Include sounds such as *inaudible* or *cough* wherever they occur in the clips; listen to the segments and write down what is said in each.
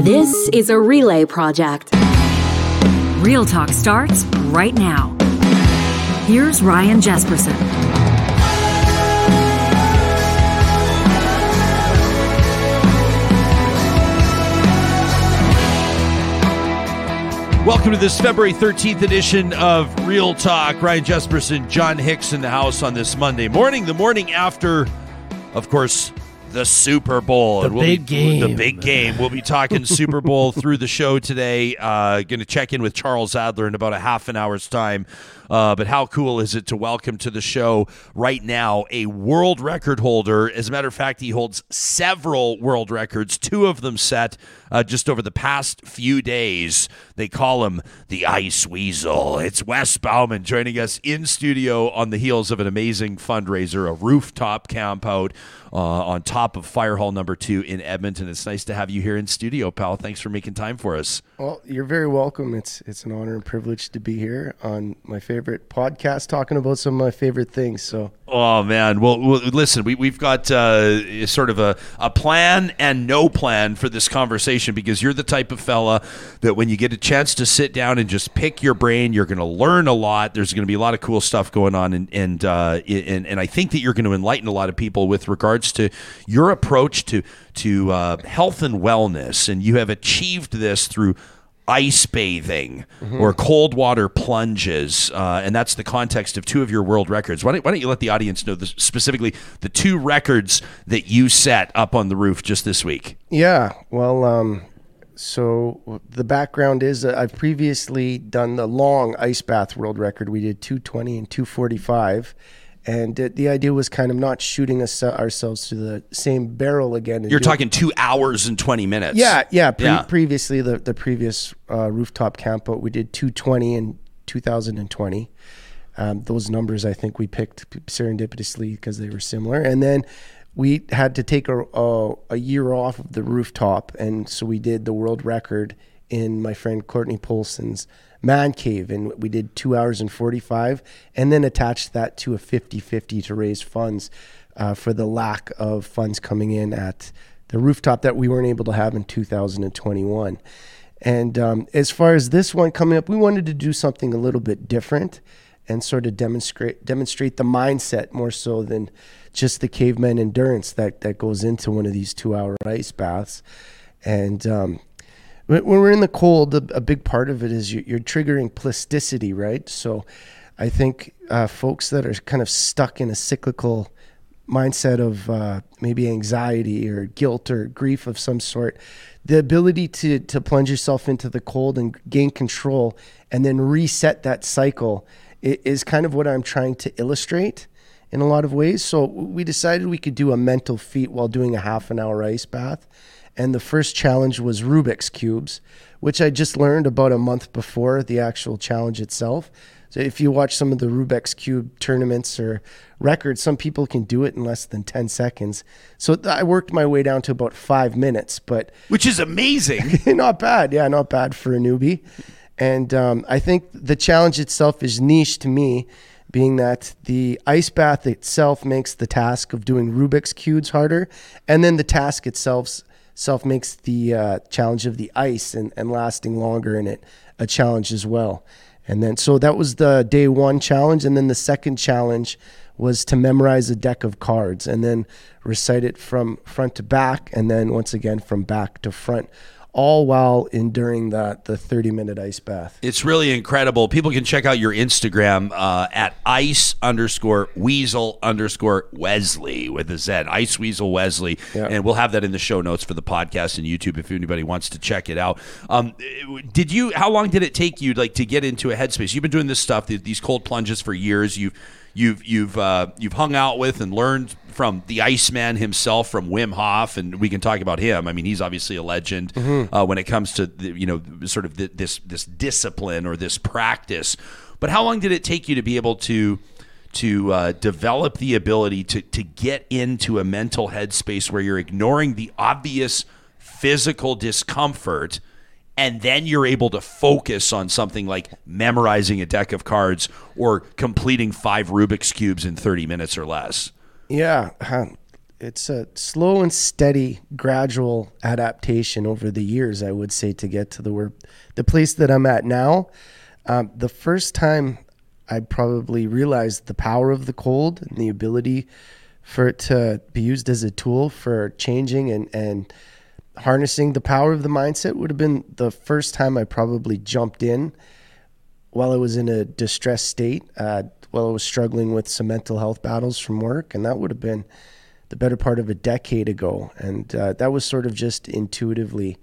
This is a relay project. Real Talk starts right now. Here's Ryan Jespersen. Welcome to this February 13th edition of Real Talk. Ryan Jespersen, John Hicks in the house on this Monday morning, the morning after, of course, the Super Bowl. The And we'll big be, game. The big game. We'll be talking *laughs* Super Bowl through the show today. Uh, Going to check in with Charles Adler in about a half an hour's time. Uh, but how cool is it to welcome to the show right now a world record holder? As a matter of fact, he holds several world records, two of them set uh, just over the past few days. They call him the Ice Weazel. It's Wes Bauman joining us in studio on the heels of an amazing fundraiser, a rooftop camp out uh, on top of Fire Hall number two in Edmonton. It's nice to have you here in studio, pal. Thanks for making time for us. Well, you're very welcome. It's it's an honor and privilege to be here on my favorite podcast, talking about some of my favorite things. So Oh man! Well, well listen, we we've got uh, sort of a, a plan and no plan for this conversation because you're the type of fella that when you get a chance to sit down and just pick your brain, you're going to learn a lot. There's going to be a lot of cool stuff going on, and and uh, and and I think that you're going to enlighten a lot of people with regards to your approach to to uh, health and wellness, and you have achieved this through ice bathing or cold water plunges, uh, and that's the context of two of your world records. Why don't, why don't you let the audience know the, specifically the two records that you set up on the roof just this week? yeah, well, um, so the background is that I've previously done the long ice bath world record. We did 220 and 245. And it, the idea was kind of not shooting us, ourselves to the same barrel again. You're talking two hours and twenty minutes. Yeah, yeah. Pre- Yeah. Previously, the the previous uh, rooftop camp out, we did 220 in 2020. Um, those numbers I think we picked serendipitously because they were similar, and then we had to take a, a a year off of the rooftop, and so we did the world record in my friend Courtney Polson's man cave, and we did two hours and 45, and then attached that to a 50-50 to raise funds uh, for the lack of funds coming in at the rooftop that we weren't able to have in 2021. And um, as far as this one coming up, we wanted to do something a little bit different and sort of demonstrate demonstrate the mindset more so than just the caveman endurance that that goes into one of these two hour ice baths. And um, when we're in the cold, a, big part of it is you, you're triggering plasticity, right? So I think uh, folks that are kind of stuck in a cyclical mindset of uh, maybe anxiety or guilt or grief of some sort, the ability to to plunge yourself into the cold and gain control and then reset that cycle is kind of what I'm trying to illustrate in a lot of ways. So we decided we could do a mental feat while doing a half an hour ice bath. And the first challenge was Rubik's Cubes, which I just learned about a month before the actual challenge itself. So if you watch some of the Rubik's Cube tournaments or records, some people can do it in less than 10 seconds. So I worked my way down to about five minutes, but which is amazing. *laughs* not bad. Yeah, not bad for a newbie. And um, I think the challenge itself is niche to me, being that the ice bath itself makes the task of doing Rubik's cubes harder, and then the task itself self makes the uh, challenge of the ice and, and lasting longer in it a challenge as well. And then so that was the day one challenge, and then the second challenge was to memorize a deck of cards and then recite it from front to back, and then once again from back to front, all while enduring that the 30 minute ice bath. It's really incredible. People can check out your Instagram uh, at ice underscore weasel underscore Wesley with a Z. Ice Weasel Wesley. Yeah. And we'll have that in the show notes for the podcast and YouTube if anybody wants to check it out. Um, did you, how long did it take you like to get into a headspace? You've been doing this stuff, these cold plunges for years. You've, you've, you've, uh, you've hung out with and learned from the Iceman himself, from Wim Hof, and we can talk about him. I mean, he's obviously a legend uh, when it comes to the, you know sort of th- this this discipline or this practice. But how long did it take you to be able to to uh, develop the ability to to get into a mental headspace where you're ignoring the obvious physical discomfort? And then you're able to focus on something like memorizing a deck of cards or completing five Rubik's cubes in 30 minutes or less. Yeah, it's a slow and steady, gradual adaptation over the years. I would say to get to the where the place that I'm at now. Um, the first time I probably realized the power of the cold and the ability for it to be used as a tool for changing and and harnessing the power of the mindset would have been the first time I probably jumped in while I was in a distressed state, uh, while I was struggling with some mental health battles from work, and that would have been the better part of a decade ago, and uh, that was sort of just intuitively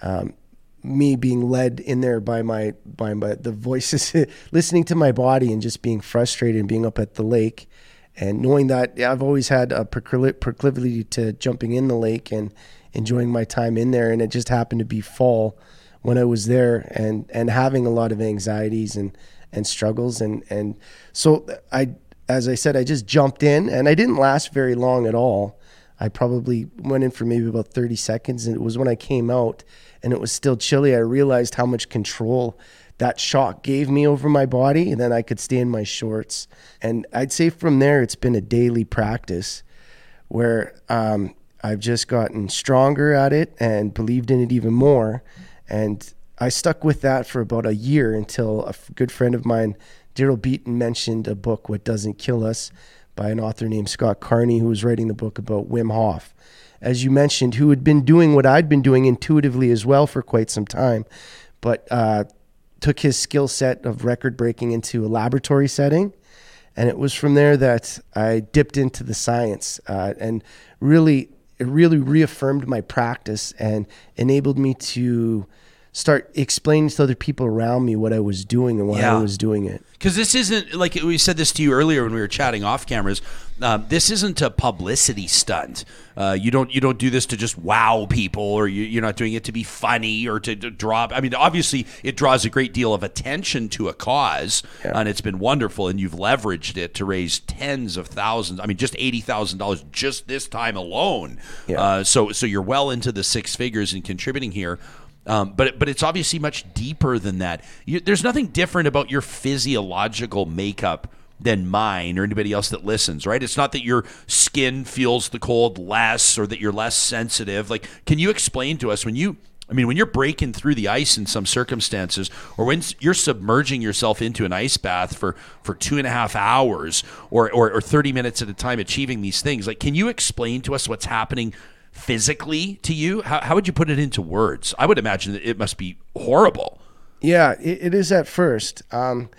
um, me being led in there by my by my the voices, *laughs* listening to my body, and just being frustrated and being up at the lake, and knowing that I've always had a proclivity to jumping in the lake. And enjoying my time in there, and it just happened to be fall when I was there, and and having a lot of anxieties and and struggles, and and so I as I said, I just jumped in and I didn't last very long at all. I probably went in for maybe about 30 seconds. And it was when I came out and it was still chilly, I realized how much control that shock gave me over my body. And then I could stay in my shorts. And I'd say from there, it's been a daily practice where um, I've just gotten stronger at it and believed in it even more. And I stuck with that for about a year until a good friend of mine Daryl Beaton mentioned a book, What Doesn't Kill Us, by an author named Scott Carney, who was writing the book about Wim Hof. As you mentioned, who had been doing what I'd been doing intuitively as well for quite some time, but uh, took his skill set of record breaking into a laboratory setting. And it was from there that I dipped into the science uh, and really, it really reaffirmed my practice and enabled me to start explaining to other people around me what I was doing and why yeah. I was doing it. Because this isn't like we said this to you earlier when we were chatting off cameras. Um, this isn't a publicity stunt. Uh, you don't you don't do this to just wow people, or you, are not doing it to be funny or to, to drop. I mean, obviously, it draws a great deal of attention to a cause, yeah. and it's been wonderful. And you've leveraged it to raise tens of thousands. I mean, just eighty thousand dollars just this time alone. Yeah. Uh, so so you're well into the six figures and contributing here. Um, but but it's obviously much deeper than that. You, there's nothing different about your physiological makeup than mine or anybody else that listens, right? It's not that your skin feels the cold less or that you're less sensitive. Like, can you explain to us when you I mean, when you're breaking through the ice in some circumstances, or when you're submerging yourself into an ice bath for, for two and a half hours or, or, or 30 minutes at a time achieving these things, like, can you explain to us what's happening physically to you? How, how would you put it into words? I would imagine that it must be horrible. Yeah, it, it is at first. Um,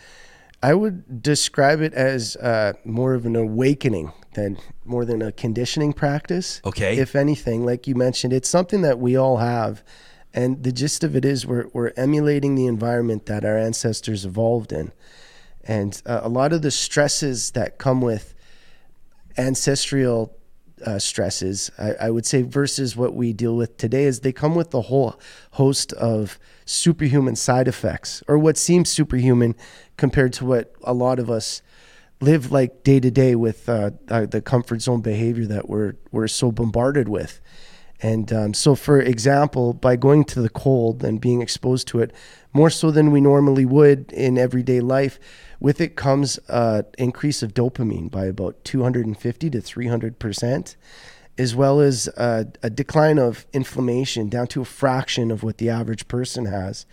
I would describe it as uh, more of an awakening than more than a conditioning practice. Okay. If anything, like you mentioned, it's something that we all have. And the gist of it is we're, we're emulating the environment that our ancestors evolved in. And uh, a lot of the stresses that come with ancestral uh, stresses, I, I, would say, versus what we deal with today, is they come with a whole host of superhuman side effects, or what seems superhuman compared to what a lot of us live like day to day with uh, uh, the comfort zone behavior that we're we're so bombarded with. And um, so, for example, by going to the cold and being exposed to it more so than we normally would in everyday life, with it comes an increase of dopamine by about 250 to 300 percent, as well as a, a decline of inflammation down to a fraction of what the average person has.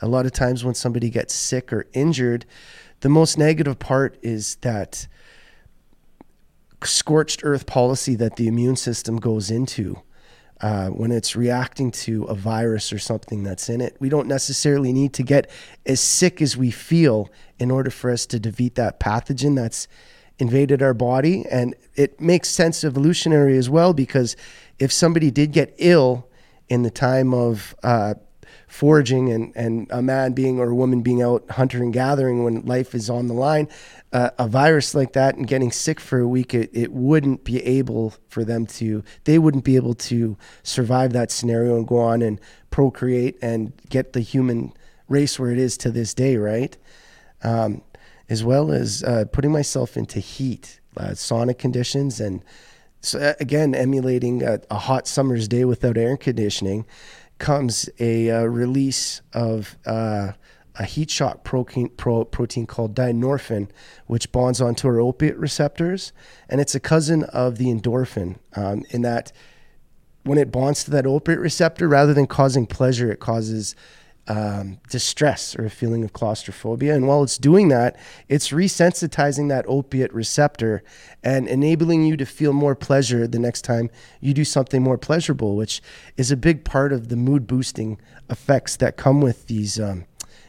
A lot of times, when somebody gets sick or injured, the most negative part is that scorched earth policy that the immune system goes into uh, when it's reacting to a virus or something that's in it. We don't necessarily need to get as sick as we feel in order for us to defeat that pathogen that's invaded our body. And it makes sense evolutionary as well because if somebody did get ill in the time of uh, foraging and, and a man being or a woman being out hunting and gathering when life is on the line, uh, a virus like that and getting sick for a week, it, it wouldn't be able for them to, they wouldn't be able to survive that scenario and go on and procreate and get the human race where it is to this day, right? Um, as well as uh, putting myself into heat, uh, sauna conditions, and so, uh, again, emulating a, a hot summer's day without air conditioning comes a uh, release of uh, a heat shock protein, pro, protein called dynorphin, which bonds onto our opiate receptors. And it's a cousin of the endorphin um, in that when it bonds to that opiate receptor, rather than causing pleasure, it causes um, distress or a feeling of claustrophobia. And while it's doing that, it's resensitizing that opiate receptor and enabling you to feel more pleasure the next time you do something more pleasurable, which is a big part of the mood boosting effects that come with these um,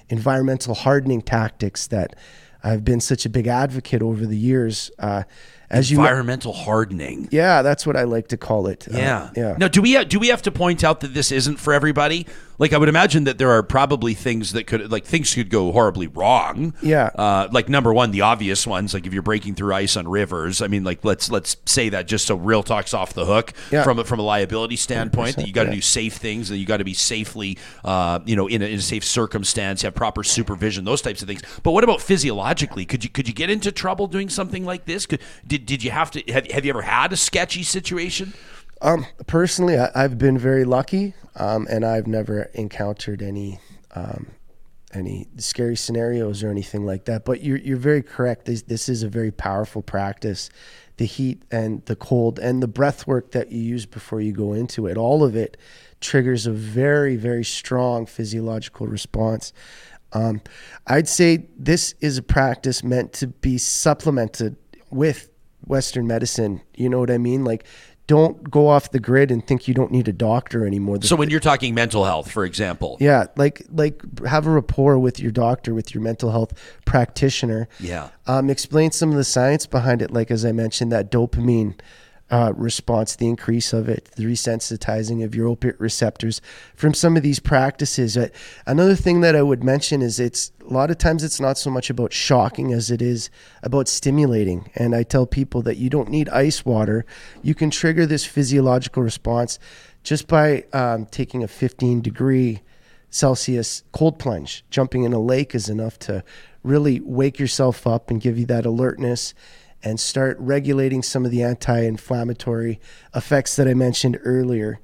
environmental hardening tactics that I've been such a big advocate over the years. Uh, as you environmental hardening. Yeah, that's what I like to call it. Yeah, uh, yeah. Now, do we do we have to point out that this isn't for everybody? Like, I would imagine that there are probably things that could like things could go horribly wrong. Yeah. Uh, like number one, the obvious ones, like if you're breaking through ice on rivers. I mean, like let's let's say that just so real talks off the hook Yeah. from a, from a liability standpoint. That you got to yeah. do safe things. That you got to be safely, uh, you know, in a, in a safe circumstance, have proper supervision, those types of things. But what about physiologically? Could you could you get into trouble doing something like this? Could did did you have to have, have you ever had a sketchy situation? Um, personally, I, I've been very lucky, um, and I've never encountered any um, any scary scenarios or anything like that. But you're you're very correct. This this is a very powerful practice. The heat and the cold and the breath work that you use before you go into it, all of it triggers a very very strong physiological response. Um, I'd say this is a practice meant to be supplemented with Western medicine. You know what I mean? Like, don't go off the grid and think you don't need a doctor anymore. The- So when you're talking mental health, for example, yeah, like like have a rapport with your doctor, with your mental health practitioner. Yeah. Um, explain some of the science behind it, like as I mentioned, that dopamine uh, response, the increase of it, the resensitizing of your opiate receptors from some of these practices. Uh, another thing that I would mention is it's a lot of times it's not so much about shocking as it is about stimulating. And I tell people that you don't need ice water. You can trigger this physiological response just by um, taking a 15 degree Celsius cold plunge. Jumping in a lake is enough to really wake yourself up and give you that alertness and start regulating some of the anti inflammatory effects that I mentioned earlier.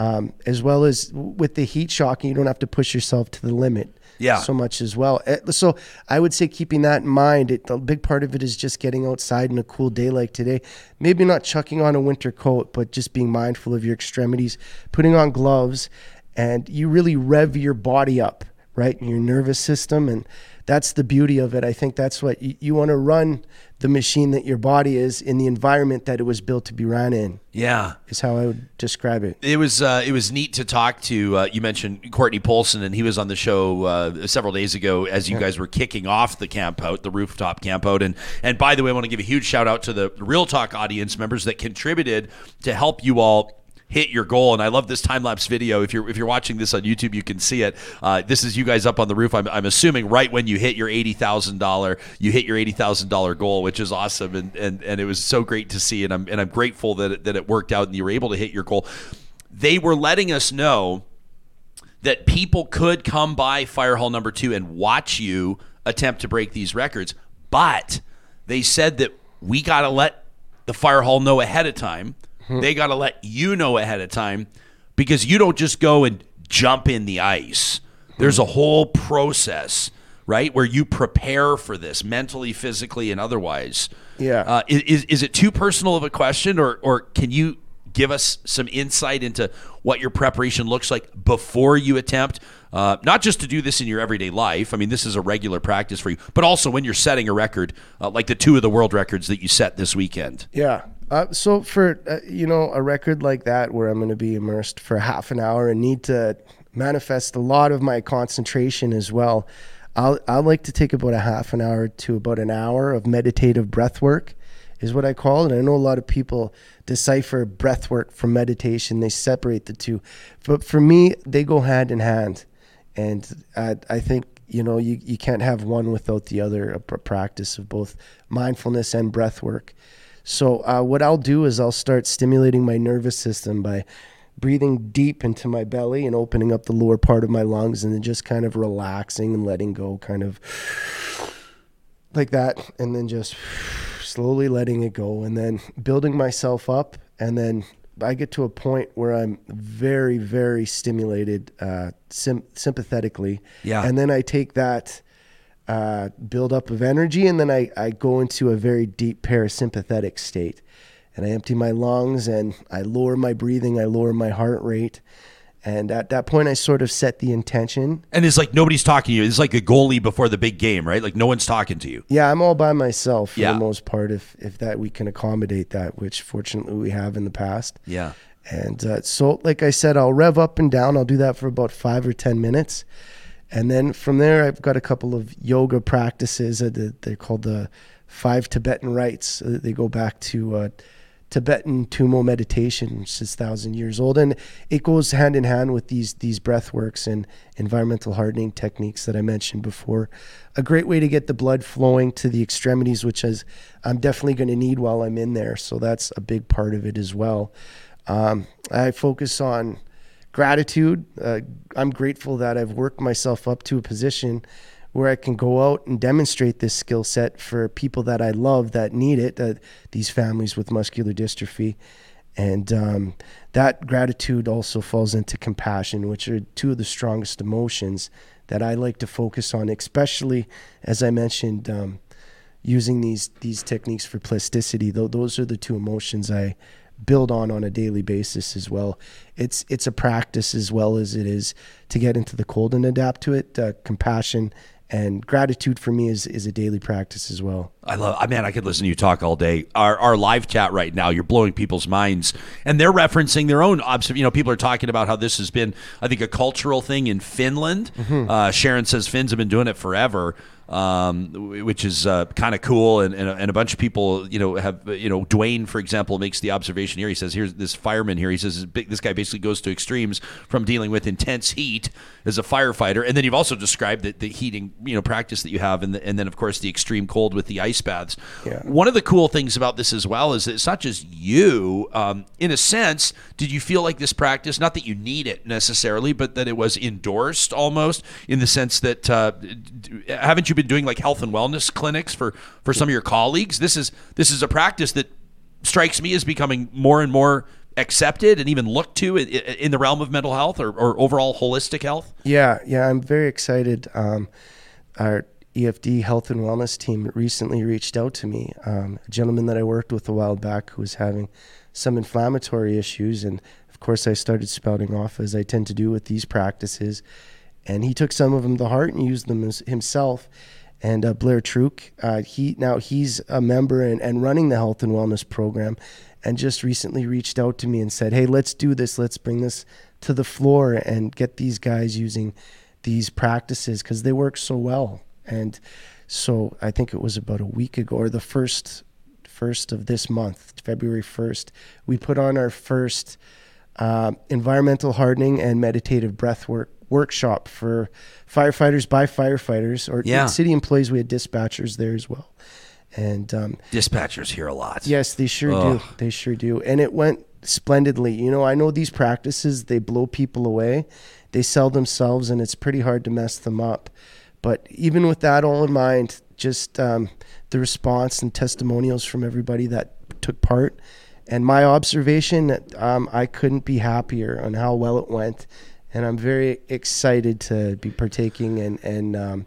Um, as well as with the heat shocking, you don't have to push yourself to the limit Yeah. so much as well. Eh, So I would say keeping that in mind, it, a big part of it is just getting outside in a cool day like today. Maybe not chucking on a winter coat, but just being mindful of your extremities, putting on gloves, and you really rev your body up, right? in Your nervous system. And that's the beauty of it. I think that's what you, you want to run the machine that your body is in the environment that it was built to be ran in, yeah. is how I would describe it. It was uh, it was neat to talk to. Uh, you mentioned Courtney Polson, and he was on the show uh, several days ago as you guys were kicking off the camp out, the rooftop camp out. And and by the way, I want to give a huge shout out to the Real Talk audience members that contributed to help you all hit your goal. And I love this time lapse video. If you're if you're watching this on YouTube, you can see it. Uh, this is you guys up on the roof. I'm, I'm assuming right when you hit your eighty thousand dollar, you hit your eighty thousand dollar goal, which is awesome. And, and and it was so great to see. And I'm and I'm grateful that it, that it worked out and you were able to hit your goal. They were letting us know that people could come by Fire Hall number two and watch you attempt to break these records, but they said that we got to let the Fire Hall know ahead of time. *laughs* They got to let you know ahead of time because you don't just go and jump in the ice. There's a whole process, right, where you prepare for this mentally, physically, and otherwise. Yeah. Uh, is, is it too personal of a question, or, or can you give us some insight into what your preparation looks like before you attempt? Uh, not just to do this in your everyday life. I mean, this is a regular practice for you, but also when you're setting a record, uh, like the two of the world records that you set this weekend. Yeah. Uh, so for uh, you know a record like that where I'm going to be immersed for half an hour and need to manifest a lot of my concentration as well, I'll I like to take about a half an hour to about an hour of meditative breath work, is what I call it. And I know a lot of people decipher breath work from meditation; they separate the two, but for me, they go hand in hand, and I, I think you know you, you can't have one without the other a pr- practice of both mindfulness and breath work so uh, what i'll do is i'll start stimulating my nervous system by breathing deep into my belly and opening up the lower part of my lungs and then just kind of relaxing and letting go kind of like that and then just slowly letting it go and then building myself up and then I get to a point where I'm very, very stimulated uh, sim- sympathetically. Yeah. And then I take that uh, build up of energy and then I, I go into a very deep parasympathetic state. And I empty my lungs and I lower my breathing, I lower my heart rate. And at that point, I sort of set the intention. And it's like nobody's talking to you. It's like a goalie before the big game, right? Like no one's talking to you. Yeah, I'm all by myself for Yeah. the most part, if if that we can accommodate that, which fortunately we have in the past. Yeah. And uh, so, like I said, I'll rev up and down. I'll do that for about five or 10 minutes. And then from there, I've got a couple of yoga practices. They're called the five Tibetan rites. Uh, they go back to uh, Tibetan Tummo meditation, which is thousand years old, and it goes hand in hand with these these breath works and environmental hardening techniques that I mentioned before. A great way to get the blood flowing to the extremities, which is I'm definitely going to need while I'm in there. So that's a big part of it as well. Um, I focus on gratitude. Uh, I'm grateful that I've worked myself up to a position where I can go out and demonstrate this skill set for people that I love that need it, uh, these families with muscular dystrophy. And um, that gratitude also falls into compassion, which are two of the strongest emotions that I like to focus on, especially as I mentioned, um, using these these techniques for plasticity. Those are the two emotions I build on on a daily basis as well. It's it's a practice as well as it is to get into the cold and adapt to it. Uh, compassion and gratitude for me is is a daily practice as well. I love. I man, I could listen to you talk all day. Our our live chat right now, you're blowing people's minds, and they're referencing their own. Obs- you know, people are talking about how this has been, I think, a cultural thing in Finland. Uh, Sharon says Finns have been doing it forever. Um, which is uh, kind of cool, and, and, a- and a bunch of people, you know, have you know, Dwayne, for example, makes the observation here. He says, "Here's this fireman here." He says, "This guy basically goes to extremes from dealing with intense heat as a firefighter, and then you've also described the, the heating, you know, practice that you have, and, the, and then of course the extreme cold with the ice baths. Yeah. One of the cool things about this as well is that it's not just you. Um, in a sense, did you feel like this practice? Not that you need it necessarily, but that it was endorsed almost in the sense that uh, haven't you been doing like health and wellness clinics for for some of your colleagues? This is this is a practice that strikes me as becoming more and more accepted and even looked to in, the realm of mental health or, or overall holistic health. Yeah, yeah, I'm very excited. Um, our EFD Health and Wellness team recently reached out to me. Um, a gentleman that I worked with a while back who was having some inflammatory issues, and of course, I started spouting off as I tend to do with these practices. And he took some of them to heart and used them himself. And uh, Blair Truk, uh, he now he's a member and, and running the health and wellness program, and just recently reached out to me and said, "Hey, let's do this. Let's bring this to the floor and get these guys using these practices because they work so well." And so I think it was about a week ago, or the first first of this month, February first, we put on our first uh, environmental hardening and meditative breath work workshop for firefighters by firefighters or Yeah. city employees. We had dispatchers there as well, and um, Dispatchers here a lot. Yes, they sure Ugh. do. They sure do. And it went splendidly. You know, I know these practices, they blow people away. They sell themselves and it's pretty hard to mess them up. But even with that all in mind, just um, the response and testimonials from everybody that took part and my observation, um, I couldn't be happier on how well it went. And I'm very excited to be partaking and, and um,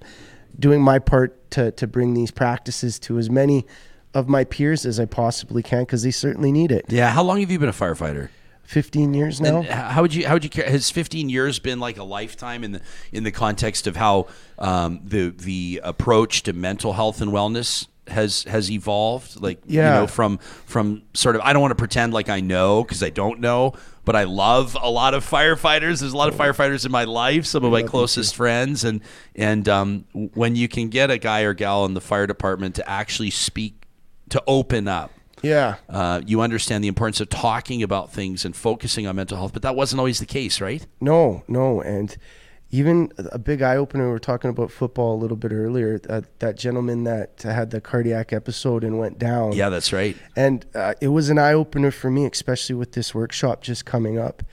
doing my part to, to bring these practices to as many of my peers as I possibly can because they certainly need it. Yeah. How long have you been a firefighter? 15 years now. And how would you how would you care? Has 15 years been like a lifetime in the in the context of how um, the the approach to mental health and wellness has has evolved? Like you Yeah. know from from sort of I don't want to pretend like I know because I don't know, but I love a lot of firefighters. There's a lot of firefighters in my life, some of my closest friends, and and um, when you can get a guy or gal in the fire department to actually speak to open up yeah. uh, you understand the importance of talking about things and focusing on mental health, but that wasn't always the case, right? No, no. And even a big eye opener, we were talking about football a little bit earlier. Uh, that gentleman that had the cardiac episode and went down. Yeah, that's right. And uh, it was an eye opener for me, especially with this workshop just coming up.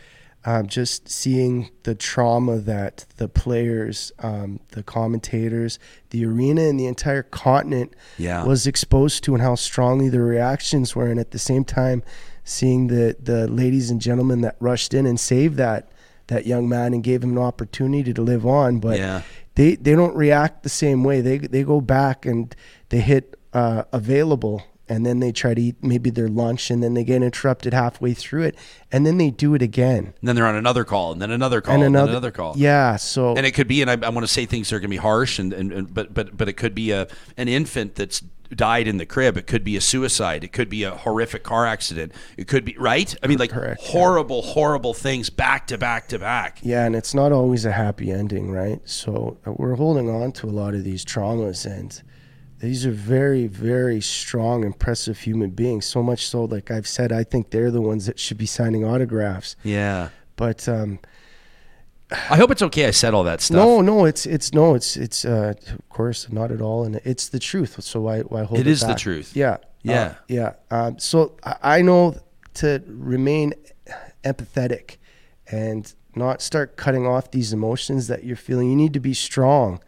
Um, just seeing the trauma that the players, um, the commentators, the arena, and the entire continent Yeah. was exposed to, and how strongly the reactions were. And at the same time, seeing the the ladies and gentlemen that rushed in and saved that that young man and gave him an opportunity to live on. But Yeah. they they don't react the same way. They they go back and they hit uh, available. And then they try to eat maybe their lunch, and then they get interrupted halfway through it, and then they do it again. And then they're on another call, and then another call, and and, another, then another call. Yeah. So and it could be, and I, I want to say things that are going to be harsh, and, and, and but but but it could be a an infant that's died in the crib. It could be a suicide. It could be a horrific car accident. It could be right. I mean, like Correct, yeah. horrible, horrible things back to back to back. Yeah, and it's not always a happy ending, right? So uh, we're holding on to a lot of these traumas, and these are very, very strong, impressive human beings. So much so, like I've said, I think they're the ones that should be signing autographs. Yeah. But um, I hope it's okay. I said all that stuff. no, no, it's it's no, it's it's uh, of course not at all, and it's the truth. So why why hold It it? is the truth. Yeah, uh, Yeah. yeah. Um, so I know to remain empathetic and not start cutting off these emotions that you're feeling. You need to be strong,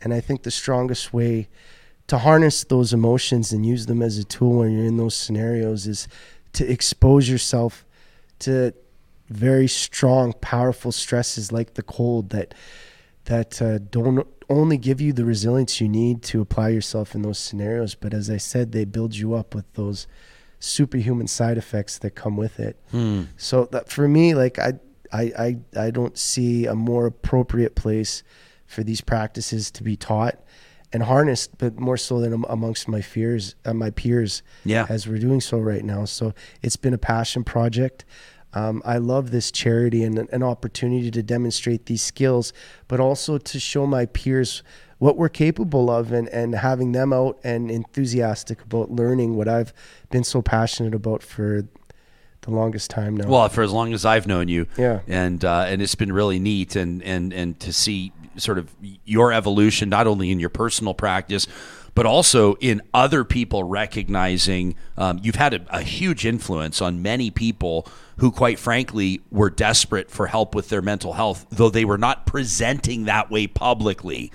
and I think the strongest way to harness those emotions and use them as a tool when you're in those scenarios is to expose yourself to very strong, powerful stresses like the cold that that uh, don't only give you the resilience you need to apply yourself in those scenarios, but as I said, they build you up with those superhuman side effects that come with it. So that for me, like I, I, I, I don't see a more appropriate place for these practices to be taught and harnessed, but more so than amongst my fears, uh, my peers, Yeah. as we're doing so right now. So it's been a passion project. Um, I love this charity and an- opportunity to demonstrate these skills, but also to show my peers what we're capable of and, and having them out and enthusiastic about learning what I've been so passionate about for the longest time now. Well, for as long as I've known you, Yeah. and uh, and it's been really neat, and and and to see sort of your evolution, not only in your personal practice, but also in other people recognizing um, you've had a, a huge influence on many people who, quite frankly, were desperate for help with their mental health, though they were not presenting that way publicly.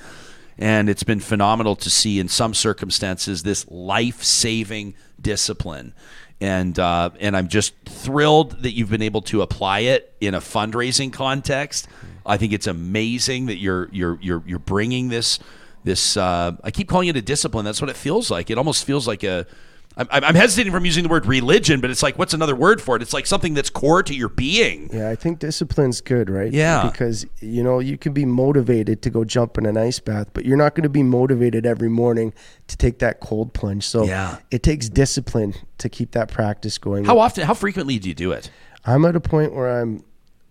And it's been phenomenal to see in some circumstances this life saving discipline. And, uh, and I'm just thrilled that you've been able to apply it in a fundraising context. I think it's amazing that you're, you're, you're, you're bringing this, this uh, I keep calling it a discipline. That's what it feels like. It almost feels like a, I'm, I'm hesitating from using the word religion, but it's like, what's another word for it? It's like something that's core to your being. Yeah, I think discipline's good, right? Yeah. Because, you know, you can be motivated to go jump in an ice bath, but you're not going to be motivated every morning to take that cold plunge. So Yeah. it takes discipline to keep that practice going. How often, how frequently do you do it? I'm at a point where I'm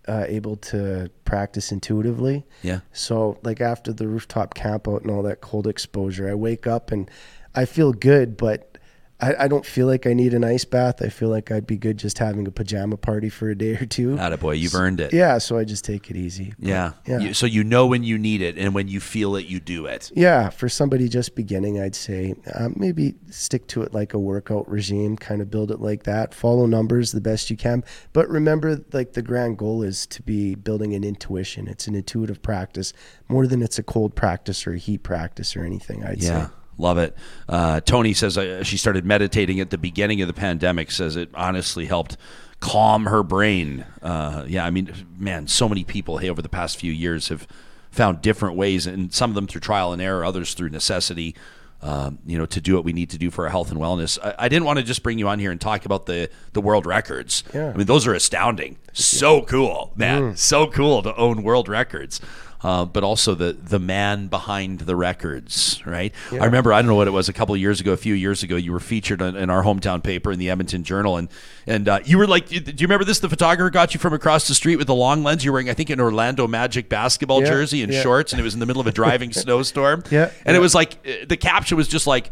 uh, able to practice intuitively. Yeah. So, like after the rooftop camp out and all that cold exposure, I wake up and I feel good, but I, I don't feel like I need an ice bath. I feel like I'd be good just having a pajama party for a day or two. Attaboy, you've earned it. Yeah, so I just take it easy. But, Yeah. yeah. You- so you know when you need it, and when you feel it, you do it. Yeah, for somebody just beginning, I'd say um, maybe stick to it like a workout regime, kind of build it like that. Follow numbers the best you can. But remember, like the grand goal is to be building an intuition. It's an intuitive practice more than it's a cold practice or a heat practice or anything, I'd Yeah. say. Love it. Uh, Tony says uh, she started meditating at the beginning of the pandemic. Says it honestly helped calm her brain. Uh, yeah, I mean, man, so many people hey, over the past few years have found different ways, and some of them through trial and error, others through necessity. Um, you know, to do what we need to do for our health and wellness. I, I didn't want to just bring you on here and talk about the the world records. Yeah. I mean, those are astounding. So cool, man. So cool to own world records. Uh, but also the the man behind the records, right? I remember I don't know what it was a couple of years ago, a few years ago. You were featured in, in our hometown paper in the Edmonton Journal, and and uh, you were like, do you remember this? The photographer got you from across the street with the long lens. You were wearing, I think, an Orlando Magic basketball Yeah, jersey and yeah. shorts, and it was in the middle of a driving *laughs* snowstorm. Yeah, and yeah. it was like uh, the caption was just like,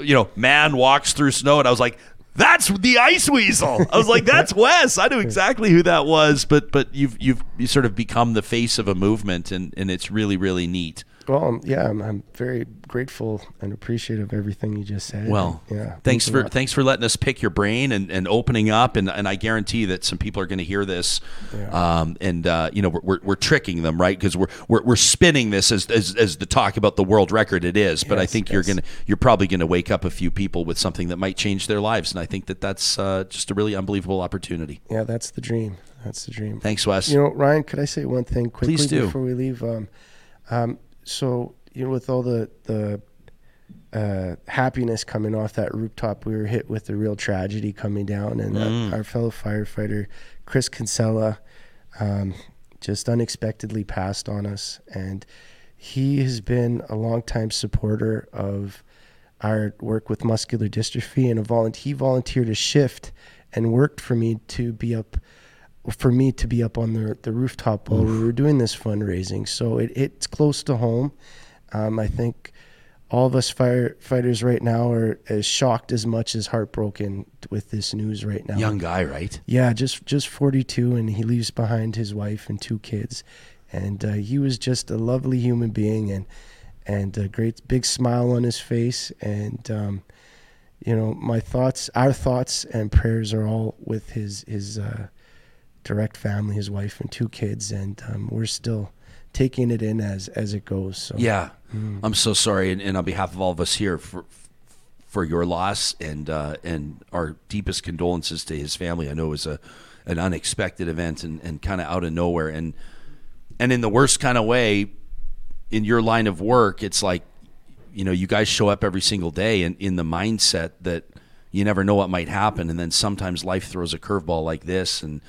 you know, man walks through snow, and I was like. That's the ice weasel. I was like, "That's *laughs* Wes." I knew exactly who that was, but but you've you've you sort of become the face of a movement, and and it's really really neat. Well, um, yeah, I'm, I'm very grateful and appreciative of everything you just said. Well, yeah. thanks a for thanks for letting us pick your brain and, and opening up and, and I guarantee that some people are going to hear this, um, and uh, you know we're, we're, we're tricking them right because we're, we're we're spinning this as, as as the talk about the world record it is, but I Yes, think you're gonna you're probably going to wake up a few people with something that might change their lives, and I think that that's uh, just a really unbelievable opportunity. Yeah, that's the dream. That's the dream. Thanks, Wes. You know, Ryan, could I say one thing quickly before we leave? Um, um, so you know, with all the the uh, happiness coming off that rooftop, we were hit with the real tragedy coming down, and Mm. uh, our fellow firefighter Chris Kinsella um, just unexpectedly passed on us, and he has been a longtime supporter of our work with muscular dystrophy, and a volun- he volunteered a shift and worked for me to be up for me to be up on the the rooftop while we were doing this fundraising. So it, it's close to home. Um, I think all of us firefighters right now are as shocked as much as heartbroken with this news right now. Young guy, right? Yeah, just just 42, and he leaves behind his wife and two kids, and uh, he was just a lovely human being, and and a great big smile on his face, and um, you know my thoughts, our thoughts and prayers are all with his his uh, direct family, his wife and two kids, and um, we're still taking it in as as it goes. So Yeah, Mm. I'm so sorry, and, and on behalf of all of us here for for your loss and uh, and our deepest condolences to his family. I know it was a an unexpected event and, and kind of out of nowhere, and and in the worst kind of way, in your line of work, it's like you know you guys show up every single day and in the mindset that you never know what might happen, and then sometimes life throws a curveball like this and.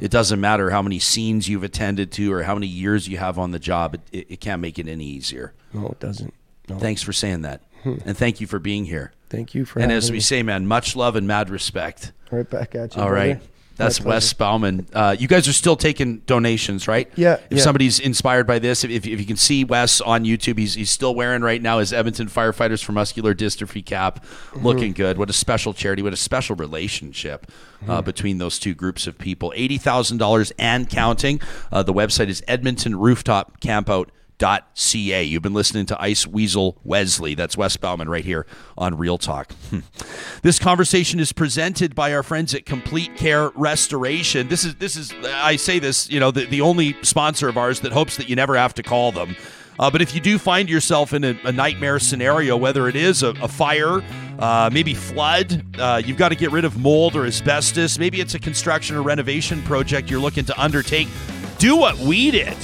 It doesn't matter how many scenes you've attended to or how many years you have on the job. It, it, it can't make it any easier. no, it doesn't. No. Thanks for saying that. Hmm. and thank you for being here. Thank you for And as we me. say, man, much love and mad respect. right back at you. All right. That's Wes Bauman. Uh, you guys are still taking donations, right? Yeah, If yeah. somebody's inspired by this, if, if you can see Wes on YouTube, he's, he's still wearing right now his Edmonton Firefighters for Muscular Dystrophy cap. Mm-hmm. Looking good. What a special charity. What a special relationship Mm-hmm. uh, between those two groups of people. $80,000 and counting. Uh, the website is Edmonton Rooftop Campout. .ca. You've been listening to Ice Weazel Wesley. That's Wes Bauman right here on Real Talk. *laughs* This conversation is presented by our friends at Complete Care Restoration. This is this is I say this, you know, the, the only sponsor of ours that hopes that you never have to call them. Uh, but if you do find yourself in a, a nightmare scenario, whether it is a, a fire, uh, maybe flood, uh, you've got to get rid of mold or asbestos, maybe it's a construction or renovation project you're looking to undertake, do what we did.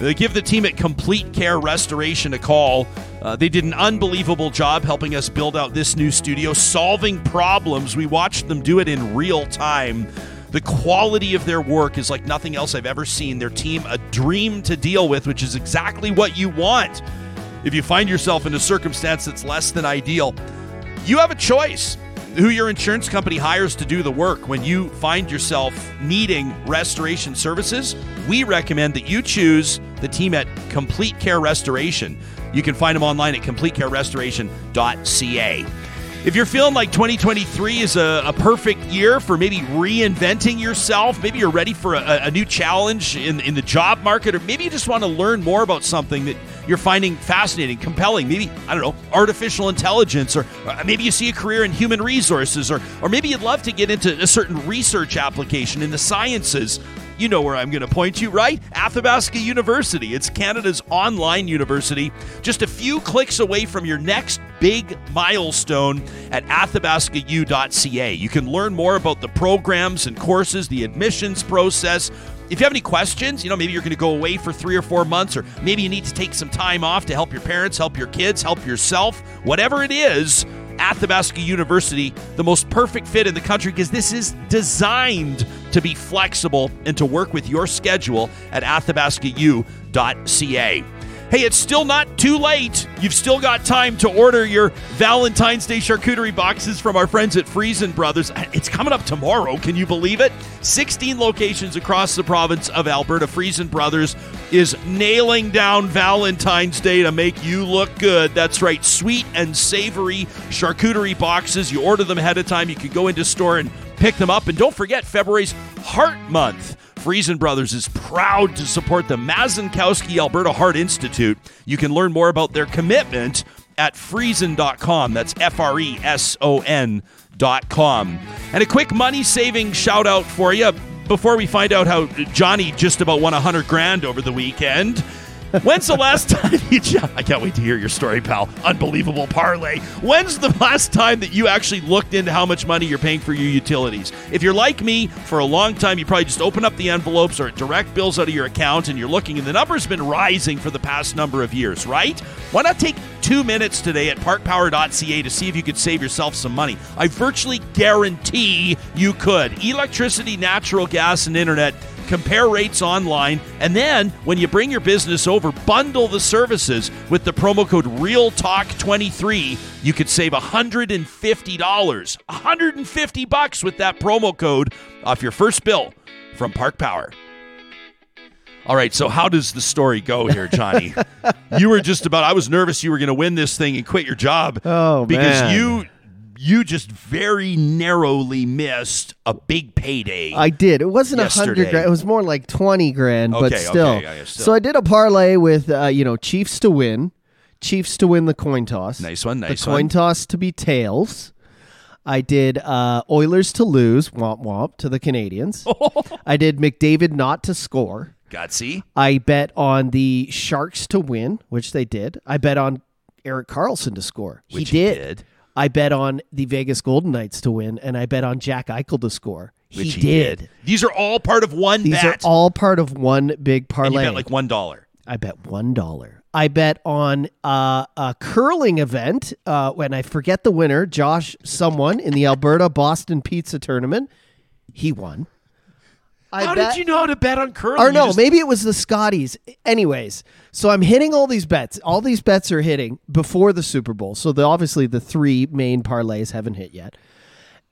Uh, give the team at Complete Care Restoration a call. Uh, they did an unbelievable job helping us build out this new studio, solving problems. We watched them do it in real time. The quality of their work is like nothing else I've ever seen. Their team, a dream to deal with, which is exactly what you want. If you find yourself in a circumstance that's less than ideal, you have a choice who your insurance company hires to do the work. When you find yourself needing restoration services we recommend that you choose the team at complete care restoration. You can find them online at completecarerestoration.ca if you're feeling like 2023 is a, a perfect year for maybe reinventing yourself, maybe you're ready for a, a new challenge in, in the job market, or maybe you just want to learn more about something that you're finding fascinating, compelling, maybe, I don't know, artificial intelligence, or, or maybe you see a career in human resources, or, or maybe you'd love to get into a certain research application in the sciences. You know where I'm going to point you, right? Athabasca University. It's Canada's online university, just a few clicks away from your next big milestone at athabascau.ca. You can learn more about the programs and courses, the admissions process. If you have any questions, you know, maybe you're going to go away for three or four months, or maybe you need to take some time off to help your parents, help your kids, help yourself, whatever it is. Athabasca University, the most perfect fit in the country because this is designed to be flexible and to work with your schedule at athabascau.ca. Hey, it's still not too late. You've still got time to order your Valentine's Day charcuterie boxes from our friends at Freson Brothers. Uh, it's coming up tomorrow. Can you believe it? 16 locations across the province of Alberta. Freson Brothers is nailing down Valentine's Day to make you look good. That's right, sweet and savory charcuterie boxes. You order them ahead of time. You can go into store and pick them up. And don't forget February's Heart Month. Freson Brothers is proud to support the Mazankowski Alberta Heart Institute. You can learn more about their commitment at freson.com. That's F R E S O N.com. And a quick money saving shout out for you before we find out how Johnny just about won 100 grand over the weekend. When's the last time *laughs* you? I can't wait to hear your story, pal. Unbelievable parlay. When's the last time that you actually looked into how much money you're paying for your utilities? If you're like me, for a long time, you probably just open up the envelopes or direct bills out of your account and you're looking, and the number's been rising for the past number of years, right? Why not take two minutes today at parkpower.ca to see if you could save yourself some money? I virtually guarantee you could. Electricity, natural gas, and internet compare rates online, and then when you bring your business over, bundle the services with the promo code REALTALK23. You could save $150. 150 bucks with that promo code off your first bill from Park Power. All right, so how does the story go here, Johnny? *laughs* you were just about I was nervous you were going to win this thing and quit your job Oh, because man. you you just very narrowly missed a big payday. I did. It wasn't a hundred grand. It was more like twenty grand, but still. okay, yeah, still. So I did a parlay with uh, you know Chiefs to win, Chiefs to win the coin toss. Nice one, nice The coin toss to be tails. I did uh, Oilers to lose, womp womp to the Canadiens. *laughs* I did McDavid not to score. Gutsy. I bet on the Sharks to win, which they did. I bet on Erik Karlsson to score. Which he he did. Did. I bet on the Vegas Golden Knights to win, and I bet on Jack Eichel to score. Which he, did. These are all part of one These bet. are all part of one big and parlay. you bet like one dollar. I bet one dollar. I bet on uh, a curling event uh, when I forget the winner, Josh, someone in the Alberta Boston Pizza Tournament. He won. I How bet- did you know how to bet on curling? or no, just- maybe it was the Scotties. Anyways, so I'm hitting all these bets. All these bets are hitting before the Super Bowl. So the, obviously the three main parlays haven't hit yet.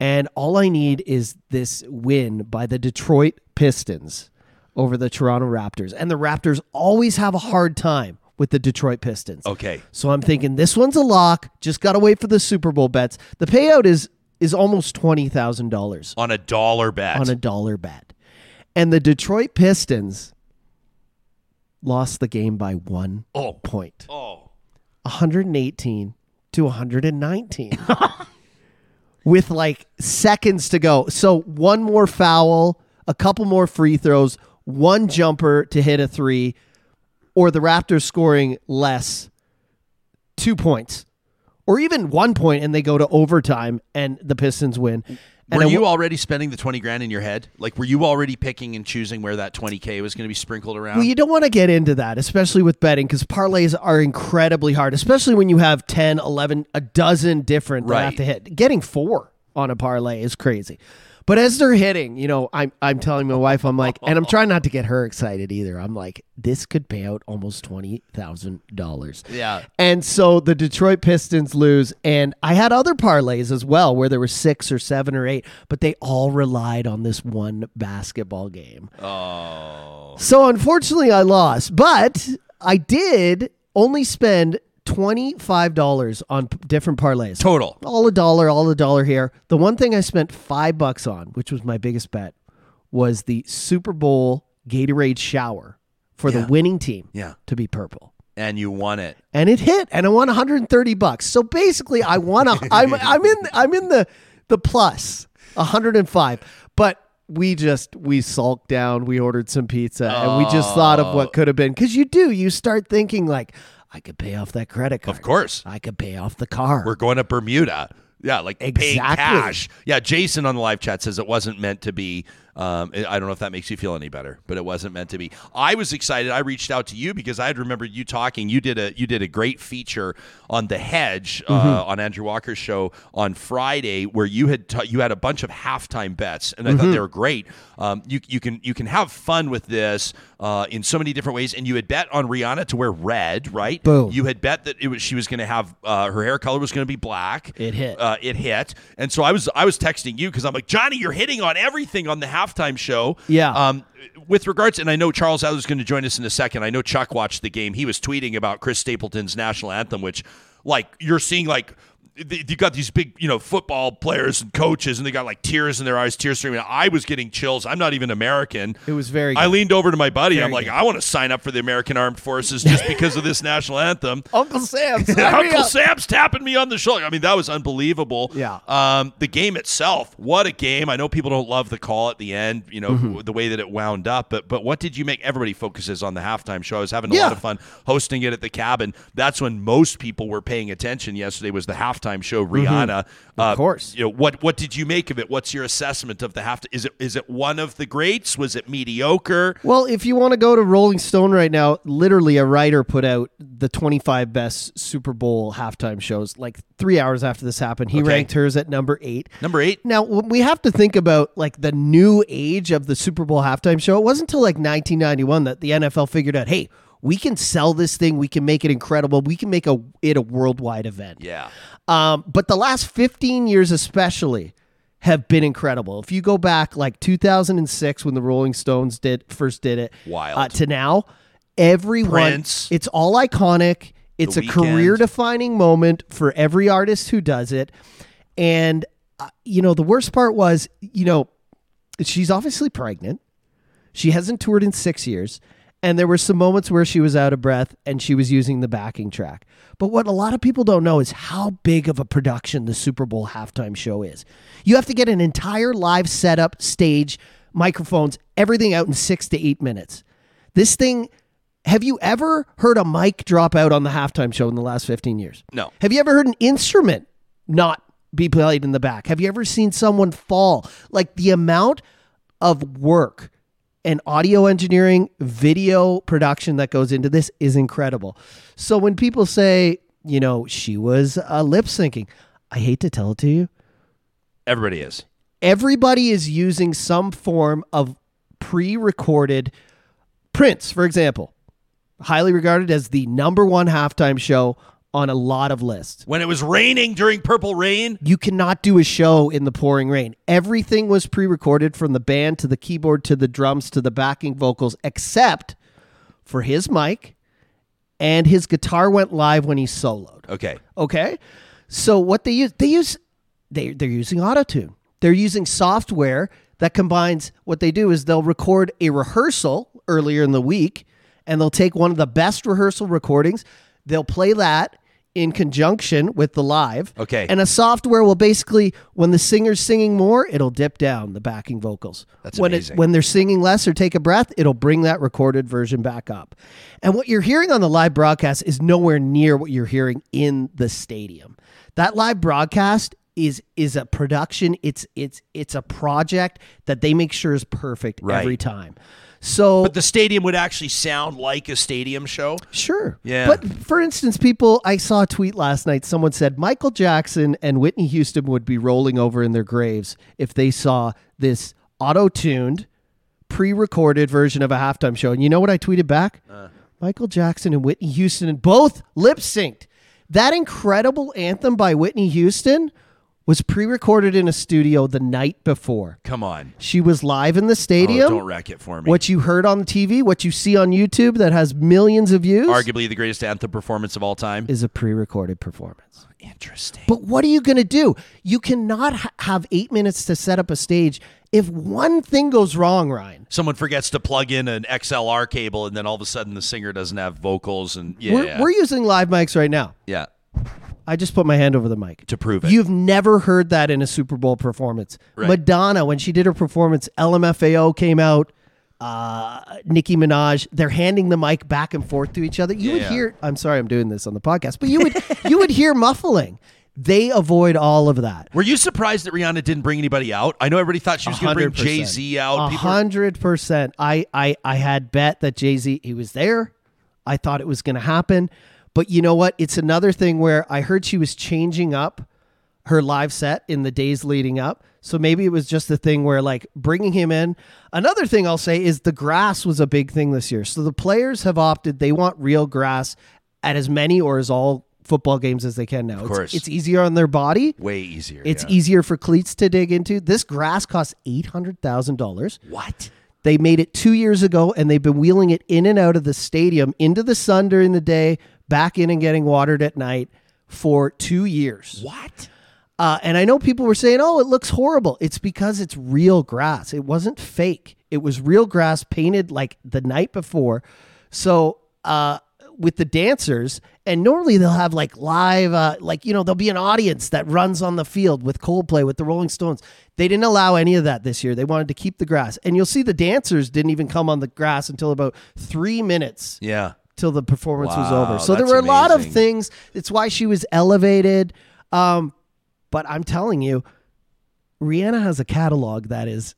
And all I need is this win by the Detroit Pistons over the Toronto Raptors. And the Raptors always have a hard time with the Detroit Pistons. Okay. So I'm thinking this one's a lock. Just got to wait for the Super Bowl bets. The payout is is almost $20,000 On a dollar bet. on a dollar bet. And the Detroit Pistons lost the game by one oh. point Oh. 118 to 119 *laughs* with like seconds to go. So one more foul, a couple more free throws, one jumper to hit a three, or the Raptors scoring less, two points. Or even one point and they go to overtime and the Pistons win. And Were you w- already spending the 20 grand in your head? Like, were you already picking and choosing where that 20K was going to be sprinkled around? Well, you don't want to get into that, especially with betting, because parlays are incredibly hard, especially when you have 10, 11, a dozen different that have to hit. Getting four on a parlay is crazy. But as they're hitting, you know, I'm I'm telling my wife, I'm like, and I'm *laughs* trying not to get her excited either. I'm like, this could pay out almost twenty thousand dollars. Yeah. And so the Detroit Pistons lose, and I had other parlays as well where there were six or seven or eight, but they all relied on this one basketball game. oh. So unfortunately, I lost, but I did only spend twenty five dollars on p- different parlays. Total. all a dollar, all a dollar here. The one thing I spent five bucks on, which was my biggest bet, was the Super Bowl Gatorade shower for Yeah. the winning team Yeah. to be purple. And you won it. And it hit, and I won 130 bucks. So basically, I won. A, I'm I'm in I'm in the the plus 105. But we just we sulked down. We ordered some pizza, and we just thought of what oh. could have been. Because you do, you start thinking like, I could pay off that credit card. Of course. I could pay off the car. We're going to Bermuda. Yeah, like paying cash. Yeah, Jason on the live chat says it wasn't meant to be. Um, I don't know if that makes you feel any better, but it wasn't meant to be. I was excited. I reached out to you because I had remembered you talking. You did a you did a great feature on the hedge uh, Mm-hmm. on Andrew Walker's show on Friday, where you had ta- you had a bunch of halftime bets, and I Mm-hmm. thought they were great. Um, you you can you can have fun with this uh, in so many different ways, and you had bet on Rihanna to wear red, right? Boom. You had bet that it was she was going to have uh, her hair color was going to be black. It hit. Uh, it hit, and so I was I was texting you because I'm like Johnny, you're hitting on everything on the halftime show. Yeah. Um, with regards, and I know Charles Adler's going to join us in a second. I know Chuck watched the game. He was tweeting about Chris Stapleton's national anthem, which, like, you're seeing like they, you got these big, you know, football players and coaches, and they got like tears in their eyes, tears streaming. I was getting chills. I'm not even American. It was very I leaned over to my buddy. I'm like, good. I want to sign up for the American Armed Forces just because of this national anthem. *laughs* Uncle Sam's. *laughs* Uncle Sam's tapping me on the shoulder. I mean, that was unbelievable. Yeah. Um, the game itself, what a game! I know people don't love the call at the end, you know, Mm-hmm. the way that it wound up. But but what did you make? Everybody focuses on the halftime show. I was having a Yeah. lot of fun hosting it at the cabin. That's when most people were paying attention. Yesterday was the halftime show. Rihanna, of Mm-hmm. course. You know what? What did you make of it? What's your assessment of the half? Is it is it one of the greats? Was it mediocre? Well, if you want to go to Rolling Stone right now, literally a writer put out the 25 best Super Bowl halftime shows like three hours after this happened. He Okay. ranked hers at number eight. Number eight. Now, we have to think about like the new age of the Super Bowl halftime show. It wasn't until like 1991 that the NFL figured out, hey, we can sell this thing, we can make it incredible, we can make a, it a worldwide event. Yeah. Um, but the last 15 years, especially, have been incredible. If you go back like 2006 when the Rolling Stones did first did it, Wild. uh, to now, everyone, Prince. it's all iconic. It's The a career defining moment for every artist who does it. And, uh, you know, the worst part was, you know, she's obviously pregnant. She hasn't toured in six years. And there were some moments where she was out of breath and she was using the backing track. But what a lot of people don't know is how big of a production the Super Bowl halftime show is. You have to get an entire live setup, stage, microphones, everything out in six to eight minutes. This thing, have you ever heard a mic drop out on the halftime show in the last 15 years? No. Have you ever heard an instrument not be played in the back? Have you ever seen someone fall? Like the amount of work and audio engineering, video production that goes into this is incredible. So when people say, you know, she was uh, lip syncing, I hate to tell it to you, Everybody is. everybody is using some form of pre-recorded Prince, for example, highly regarded as the number one halftime show on a lot of lists. When it was raining during Purple Rain, You cannot do a show in the pouring rain. Everything was pre-recorded from the band to the keyboard to the drums to the backing vocals except for his mic and his guitar went live when he soloed. okay. Okay. So what they use, they use, they they're using autotune. They're using software that combines. What they do is they'll record a rehearsal earlier in the week, and they'll take one of the best rehearsal recordings. They'll play that in conjunction with the live. Okay. And a software will basically, when the singer's singing more, it'll dip down the backing vocals. That's when amazing. It, when they're singing less or take a breath, it'll bring that recorded version back up. And what you're hearing on the live broadcast is nowhere near what you're hearing in the stadium. That live broadcast is is a production. It's it's it's a project that they make sure is perfect Right. every time. So But the stadium would actually sound like a stadium show. Sure. Yeah. But for instance, people, I saw a tweet last night. Someone said Michael Jackson and Whitney Houston would be rolling over in their graves if they saw this auto tuned, pre recorded version of a halftime show. And you know what I tweeted back? Uh. Michael Jackson and Whitney Houston both lip synced. That incredible anthem by Whitney Houston was pre recorded in a studio the night before. Come on. She was live in the Oh, stadium. don't wreck it for me. what you heard on the TV, what you see on YouTube that has millions of views Arguably the greatest anthem performance of all time. is a pre-recorded performance. Oh, interesting. But what are you going to do? You cannot ha- have 8 minutes to set up a stage if one thing goes wrong, Ryan. Someone forgets to plug in an XLR cable, and then all of a sudden the singer doesn't have vocals, and yeah, We're, we're using live mics right now. yeah, I just put my hand over the mic. to prove it. You've never heard that in a Super Bowl performance. Right. Madonna, when she did her performance, LMFAO came out. Uh, Nicki Minaj, they're handing the mic back and forth to each other. You would Yeah. hear. I'm sorry, I'm doing this on the podcast, but you would *laughs* you would hear muffling. They avoid all of that. Were you surprised that Rihanna didn't bring anybody out? I know everybody thought she was going to bring Jay Z out. Hundred percent. I, I I had bet that Jay Z he was there. I thought it was going to happen, but you know what? It's another thing where I heard she was changing up her live set in the days leading up. So maybe it was just the thing where like bringing him in. Another thing I'll say is the grass was a big thing this year. So the players have opted they want real grass at as many or as all football games as they can now. Of course. It's, it's easier on their body. way easier. It's yeah. easier for cleats to dig into. This grass costs eight hundred thousand dollars. What? They made it two years ago, and they've been wheeling it in and out of the stadium into the sun during the day, back in and getting watered at night. for two years. What? Uh, and I know people were saying, "Oh, it looks horrible." It's because it's real grass. It wasn't fake. It was real grass painted like the night before. So uh, with the dancers, and normally they'll have like live, uh, like you know, there'll be an audience that runs on the field with Coldplay with the Rolling Stones. They didn't allow any of that this year. They wanted to keep the grass, and you'll see the dancers didn't even come on the grass until about three minutes Yeah. Till the performance was over. So there were a lot of things. It's why she was elevated. Um, but I'm telling you, Rihanna has a catalog that is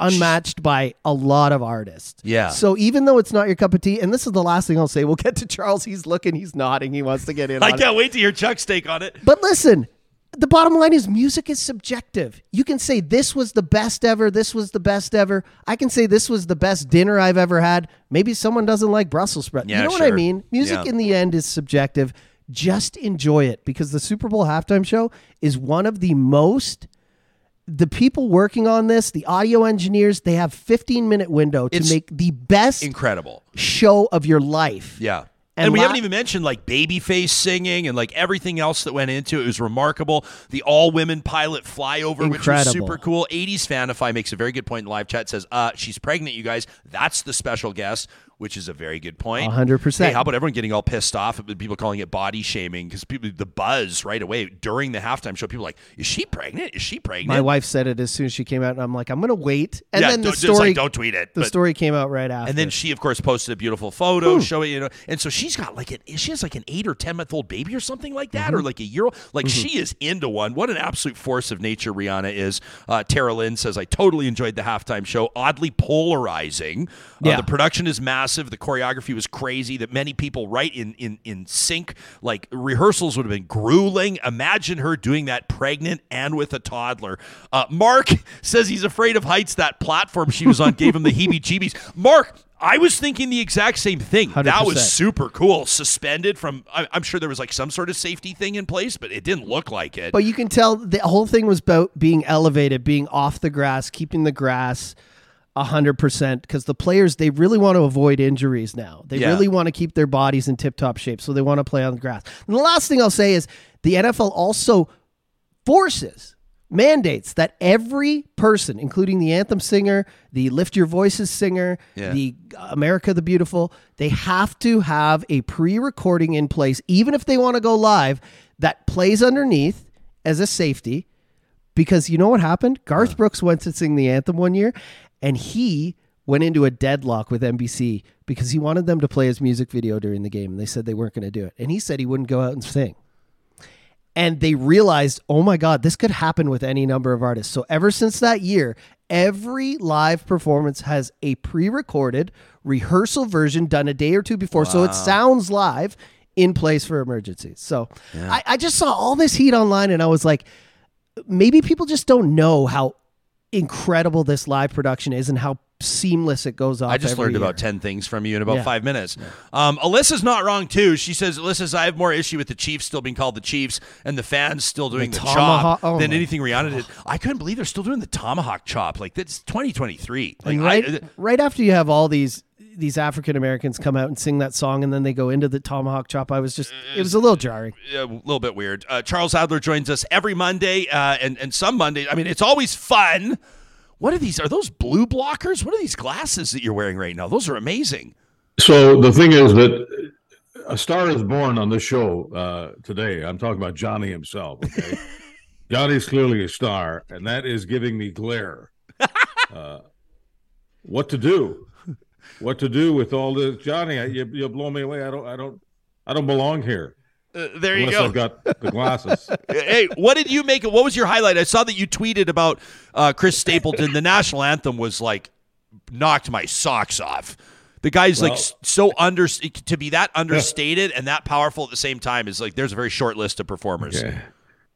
unmatched by a lot of artists. Yeah. So even though it's not your cup of tea, and this is the last thing I'll say, we'll get to Charles. He's looking, he's nodding, he wants to get in. I can't wait to hear Chuck's take on it. But listen, the bottom line is music is subjective. You can say this was the best ever, this was the best ever. I can say this was the best dinner I've ever had. Maybe someone doesn't like Brussels sprouts. Yeah, you know what I mean? Music Yeah. in the end is subjective. Just enjoy it because the Super Bowl halftime show is one of the most the people working on this, the audio engineers, they have 15 minute window to It's make the best Incredible. show of your life. Yeah. And And, we la- haven't even mentioned like Babyface singing and like everything else that went into it. It was remarkable. The all women pilot flyover, which was super cool. 80s Fanify makes a very good point in live chat. Says, uh, she's pregnant, you guys. That's the special guest, which is a very good point. 100%. Hey, how about everyone getting all pissed off at people calling it body shaming? Because people, the buzz right away during the halftime show, people are like, is she pregnant? Is she pregnant? My wife said it as soon as she came out, and I'm like, I'm gonna wait. And yeah, then the don't- like, story, don't tweet it. the but- story came out right after. And then she, of course, posted a beautiful photo showing you know, and so she's got like an she has like an eight or ten month old baby or something like that, Mm-hmm. or like a year old. Like she is into one. What an absolute force of nature Rihanna is. Uh, Tara Lynn says, "I totally enjoyed the halftime show. Oddly polarizing. Uh, Yeah. The production is massive. The choreography was crazy. That many people right in in in sync. Like rehearsals would have been grueling. Imagine her doing that pregnant and with a toddler. Uh, Mark *laughs* says he's afraid of heights. That platform she was on gave him the *laughs* heebie-jeebies. Mark. I was thinking the exact same thing. That was super cool. Suspended from, I'm sure there was like some sort of safety thing in place, but it didn't look like it. But you can tell the whole thing was about being elevated, being off the grass, keeping the grass hundred percent. Because the players they really want to avoid injuries now. They Yeah. really want to keep their bodies in tip top shape, so they want to play on the grass. And the last thing I'll say is the NFL also forces mandates that every person including the anthem singer the lift your voices singer Yeah. the america the beautiful they have to have a pre-recording in place even if they want to go live that plays underneath as a safety because you know what happened garth brooks went to sing the anthem one year and he went into a deadlock with nbc because he wanted them to play his music video during the game and they said they weren't going to do it. And he said he wouldn't go out and sing. And they realized, oh my God, this could happen with any number of artists. So ever since that year, every live performance has a pre-recorded rehearsal version done a day or two before, so it sounds live in place for emergencies. So I, I just saw all this heat online, and I was like, maybe people just don't know how incredible this live production is and how seamless it goes off. I just learned year. about 10 things from you in about Yeah. five minutes. Um, Alyssa's not wrong, too. She says, Alyssa I have more issue with the Chiefs still being called the Chiefs and the fans still doing the, tomahawk- chop oh than anything Rihanna did. I couldn't believe they're still doing the tomahawk chop. Like, that's 2023. Like, And right, I, right after you have all these these African Americans come out and sing that song, and then they go into the tomahawk chop. I was just, it was a little jarring. a little bit weird. Uh, Charles Adler joins us every Monday uh, and, and some Monday. I mean, it's always fun. What are these? Are those blue blockers? What are these glasses that you're wearing right now? Those are amazing. So the thing is that a star is born on this show uh, today. I'm talking about Johnny himself. Okay, *laughs* Johnny's clearly a star, and that is giving me glare. *laughs* Uh, what to do? What to do with all this, Johnny? I- You, you blow me away. I don't. I don't. I don't belong here Uh, there you go. unless go. I've got the glasses. *laughs* hey, what did you make? What was your highlight? I saw that you tweeted about uh, Chris Stapleton. the national anthem was like knocked my socks off. The guy's like Well- s- so under to be that understated and that powerful at the same time is like there's a very short list of performers. Yeah.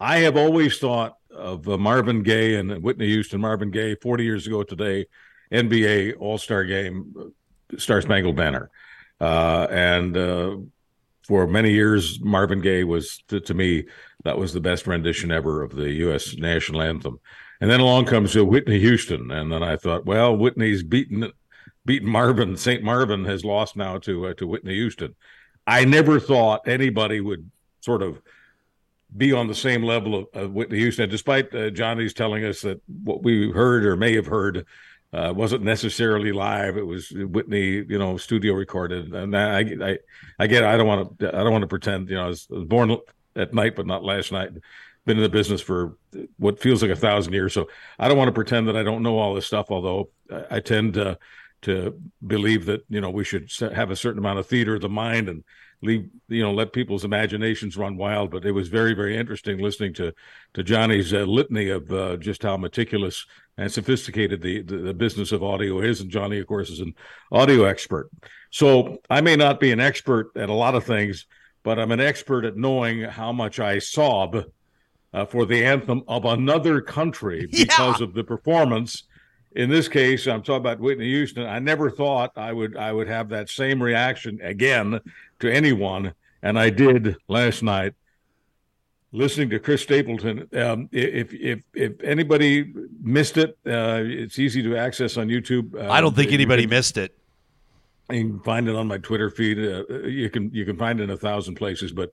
I have always thought of uh, Marvin Gaye and Whitney Houston. Marvin Gaye, 40 years ago today, NBA All Star Game, Star Spangled Banner. Uh, and uh, for many years, Marvin Gaye was, to, to me, that was the best rendition ever of the U.S. national anthem. And then along comes uh, Whitney Houston. And then I thought, well, Whitney's beaten. Beaten Marvin, St. Marvin has lost now to uh, to Whitney Houston. I never thought anybody would sort of be on the same level of, of Whitney Houston. Despite uh, Johnny's telling us that what we heard or may have heard uh, wasn't necessarily live. It was Whitney, you know, studio recorded. And I, I, I get. It. I don't want to. I don't want to pretend. You know, I was, I was born at night, but not last night. Been in the business for what feels like a thousand years, so I don't want to pretend that I don't know all this stuff. Although I, I tend to to believe that you know we should have a certain amount of theater of the mind and leave you know let people's imaginations run wild but it was very very interesting listening to to johnny's uh, litany of uh, just how meticulous and sophisticated the, the, the business of audio is and johnny of course is an audio expert so i may not be an expert at a lot of things but i'm an expert at knowing how much i sob uh, for the anthem of another country *laughs* because yeah. of the performance in this case, I'm talking about Whitney Houston. I never thought I would I would have that same reaction again to anyone, and I did last night. Listening to Chris Stapleton, um, if if if anybody missed it, uh, it's easy to access on YouTube. Uh, I don't think anybody can, missed it. You can find it on my Twitter feed. Uh, you can you can find it in a thousand places. But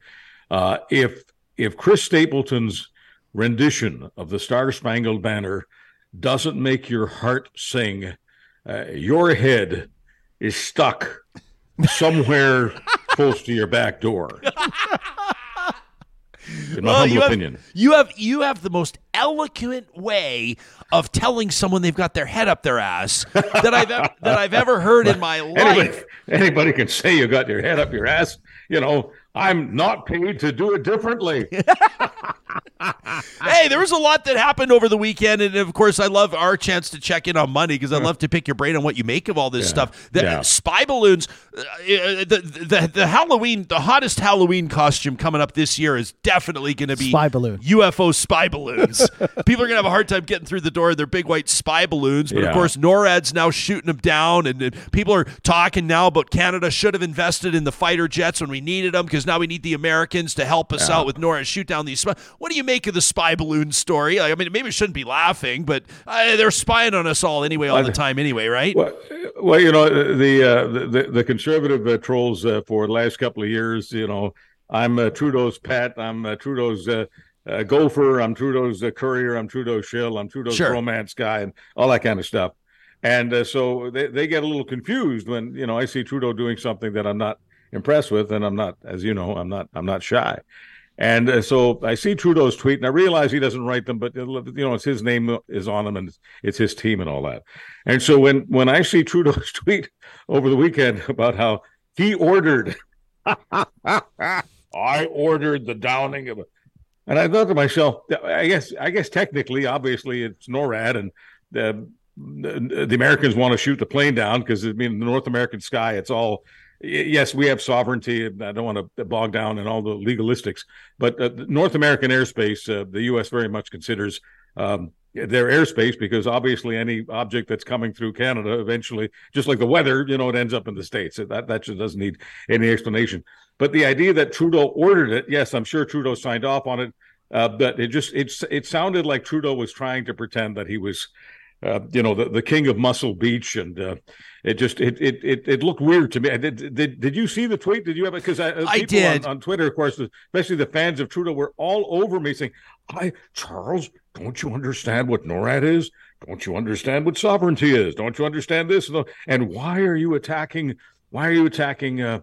uh, if if Chris Stapleton's rendition of the Star Spangled Banner doesn't make your heart sing, uh, your head is stuck somewhere *laughs* close to your back door. *laughs* In my well, humble you opinion, you have you have the most eloquent way of telling someone they've got their head up their ass that I've ever, that I've ever heard in my *laughs* life. Anybody, anybody can say you got your head up your ass. You know, I'm not paid to do it differently. *laughs* hey, there was a lot that happened over the weekend, and of course, I love our chance to check in on money because I love to pick your brain on what you make of all this yeah. stuff. The yeah. spy balloons, uh, uh, the, the the Halloween, the hottest Halloween costume coming up this year is definitely going to be spy balloon, UFO spy balloons. *laughs* People are going to have a hard time getting through the door in their big white spy balloons, but yeah. of course, NORAD's now shooting them down, and, and people are talking now about Canada should have invested in the fighter jets when we needed them because now we need the Americans to help us out with NORAD shoot down these. Spy- what do you make of the spy balloon story? I mean, maybe it shouldn't be laughing, but uh, they're spying on us all anyway, all the time anyway, right? Well, well you know, the uh, the, the conservative uh, trolls uh, for the last couple of years, you know, I'm uh, Trudeau's pet, I'm uh, Trudeau's. gopher, I'm Trudeau's courier, I'm Trudeau's shill, I'm Trudeau's sure. romance guy, and all that kind of stuff. And so they, they get a little confused when you know I see Trudeau doing something that I'm not impressed with, and I'm not, as you know, I'm not I'm not shy. And uh, so I see Trudeau's tweet, and I realize he doesn't write them, but uh, you know, it's his name is on them, and it's, it's his team and all that. And so when when I see Trudeau's *laughs* tweet over the weekend about how he ordered, *laughs* I ordered the downing of, a, and I thought to myself, I guess I guess technically, obviously, it's NORAD, and the the Americans want to shoot the plane down because I mean the North American sky, it's all yes, we have sovereignty. I don't want to bog down in all the legalistics, but uh, North American airspace, uh, the U.S. very much considers um, their airspace because obviously any object that's coming through Canada eventually, just like the weather, you know, it ends up in the states. That that just doesn't need any explanation. But the idea that Trudeau ordered it, yes, I'm sure Trudeau signed off on it, uh, but it just it's it sounded like Trudeau was trying to pretend that he was uh, you know, the, the king of Muscle Beach, and uh, it just it, it it it looked weird to me. Did did, did you see the tweet? Did you have it? Because I, uh, I did on, on, Twitter, of course, especially the fans of Trudeau, were all over me saying, "I Charles, don't you understand what NORAD is? Don't you understand what sovereignty is? Don't you understand this? And why are you attacking? Why are you attacking?" Uh,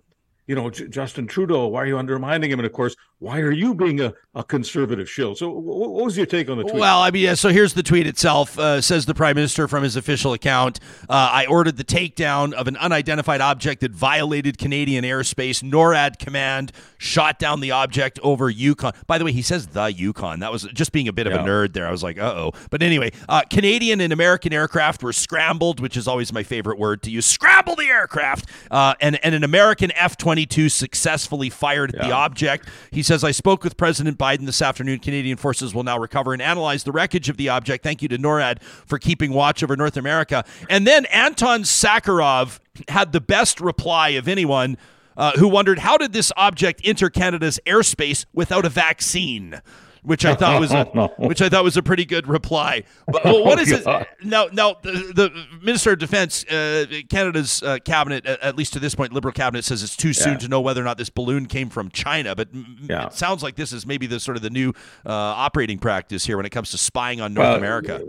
you know, J- Justin Trudeau, why are you undermining him? And of course, why are you being a, a conservative shill? So, what, what was your take on the tweet? Well, I mean, yeah, so here's the tweet itself. Uh, says the prime minister from his official account uh, I ordered the takedown of an unidentified object that violated Canadian airspace. NORAD command shot down the object over Yukon. By the way, he says the Yukon. That was just being a bit of yeah. a nerd there. I was like, uh oh. But anyway, uh, Canadian and American aircraft were scrambled, which is always my favorite word to use. Scramble the aircraft. Uh, and, and an American F 22 successfully fired at yeah. the object. He says, I spoke with President Biden this afternoon. Canadian forces will now recover and analyze the wreckage of the object. Thank you to NORAD for keeping watch over North America. And then Anton Sakharov had the best reply of anyone. Uh, who wondered how did this object enter Canada's airspace without a vaccine? Which I thought was a, *laughs* which I thought was a pretty good reply. *laughs* But well, what is it now? Now the, the Minister of Defense, uh, Canada's uh, cabinet, at, at least to this point, Liberal cabinet says it's too soon Yeah. to know whether or not this balloon came from China. But Yeah. it sounds like this is maybe the sort of the new uh, operating practice here when it comes to spying on North Well, America.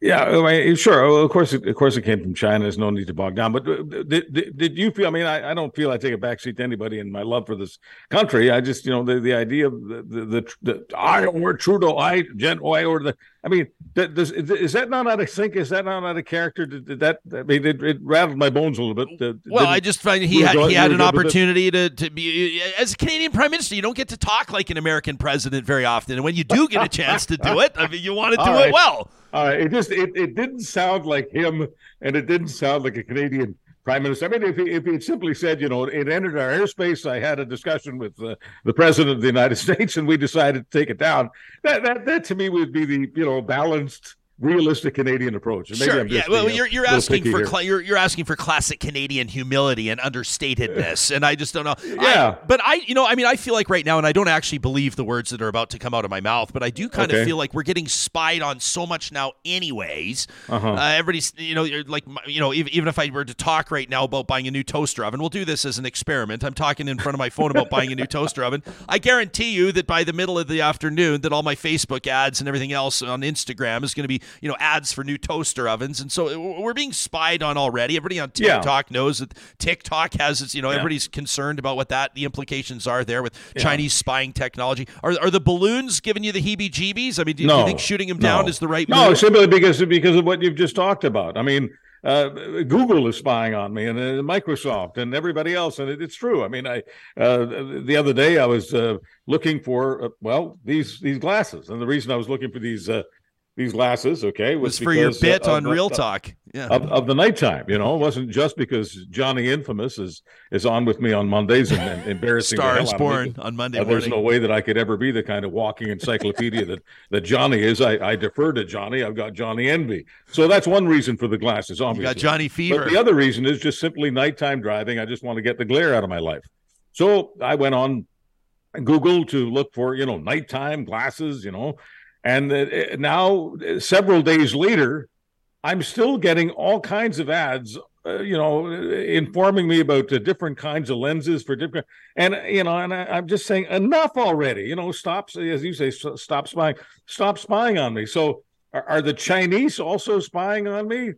Yeah, I mean, sure. Well, of course, it, of course, it came from China. There's no need to bog down. But uh, did, did, did you feel? I mean, I, I don't feel I take a backseat to anybody in my love for this country. I just, you know, the, the idea of the the, the, the I or Trudeau, I Gen, or the. I mean, does, is that not out of sync? Is that not out of character? Did, did that? I mean, it, it rattled my bones a little bit. Uh, Well, I just find he had he had an good with it? opportunity to, to be as a Canadian Prime Minister. You don't get to talk like an American president very often, and when you do get a chance to do it, I mean, you want to do All it well. All right, it just it, it didn't sound like him, and it didn't sound like a Canadian prime minister. I mean, if he if he had simply said, you know, it entered our airspace, I had a discussion with uh, the president of the United *laughs* States, and we decided to take it down. That that that to me would be the you know balanced, realistic Canadian approach. Maybe Sure. I'm Yeah. Well, being you're you're asking for cla you're you're asking for classic Canadian humility and understatedness, and I just don't know. I- Yeah. but I, you know, I mean, I feel like right now, and I don't actually believe the words that are about to come out of my mouth, but I do kind of feel like we're getting spied on so much now, anyways. Uh-huh. Uh, everybody's, you know, you're like, you know, even, even if I were to talk right now about buying a new toaster oven, we'll do this as an experiment. I'm talking in front of my phone about buying a new toaster oven. I guarantee you that by the middle of the afternoon, that all my Facebook ads and everything else on Instagram is going to be, you know, ads for new toaster ovens, and so we're being spied on already. Everybody on Yeah. TikTok knows that TikTok has its, you know, everybody's concerned about what that the implications are there with Chinese spying technology. Are are the balloons giving you the heebie-jeebies? I mean, do, do you think shooting them down no. is the right move. No, move? simply because because of what you've just talked about. I mean, uh, Google is spying on me, and uh, Microsoft, and everybody else, and it, it's true. I mean, I uh, the other day I was uh, looking for uh, well these these glasses, and the reason I was looking for these uh, these glasses, okay, was was, for your uh, bit on the- Real Talk. Yeah. Of, of the nighttime, you know, it wasn't just because Johnny Infamous is is on with me on Mondays and, and embarrassing the *laughs* Star is out me. born on Monday Uh, there's no way that I could ever be the kind of walking encyclopedia that, that Johnny is. I, I defer to Johnny. I've got Johnny envy. So that's one reason for the glasses, You obviously. got Johnny Fever. But the other reason is just simply nighttime driving. I just want to get the glare out of my life. So I went on Google to look for, you know, nighttime glasses, you know, and uh, now uh, several days later, I'm still getting all kinds of ads, uh, you know, uh, informing me about uh, different kinds of lenses for different, and you know, and I, I'm just saying enough already. You know, stop, as you say, stop spying, stop spying on me. So, are, are the Chinese also spying on me?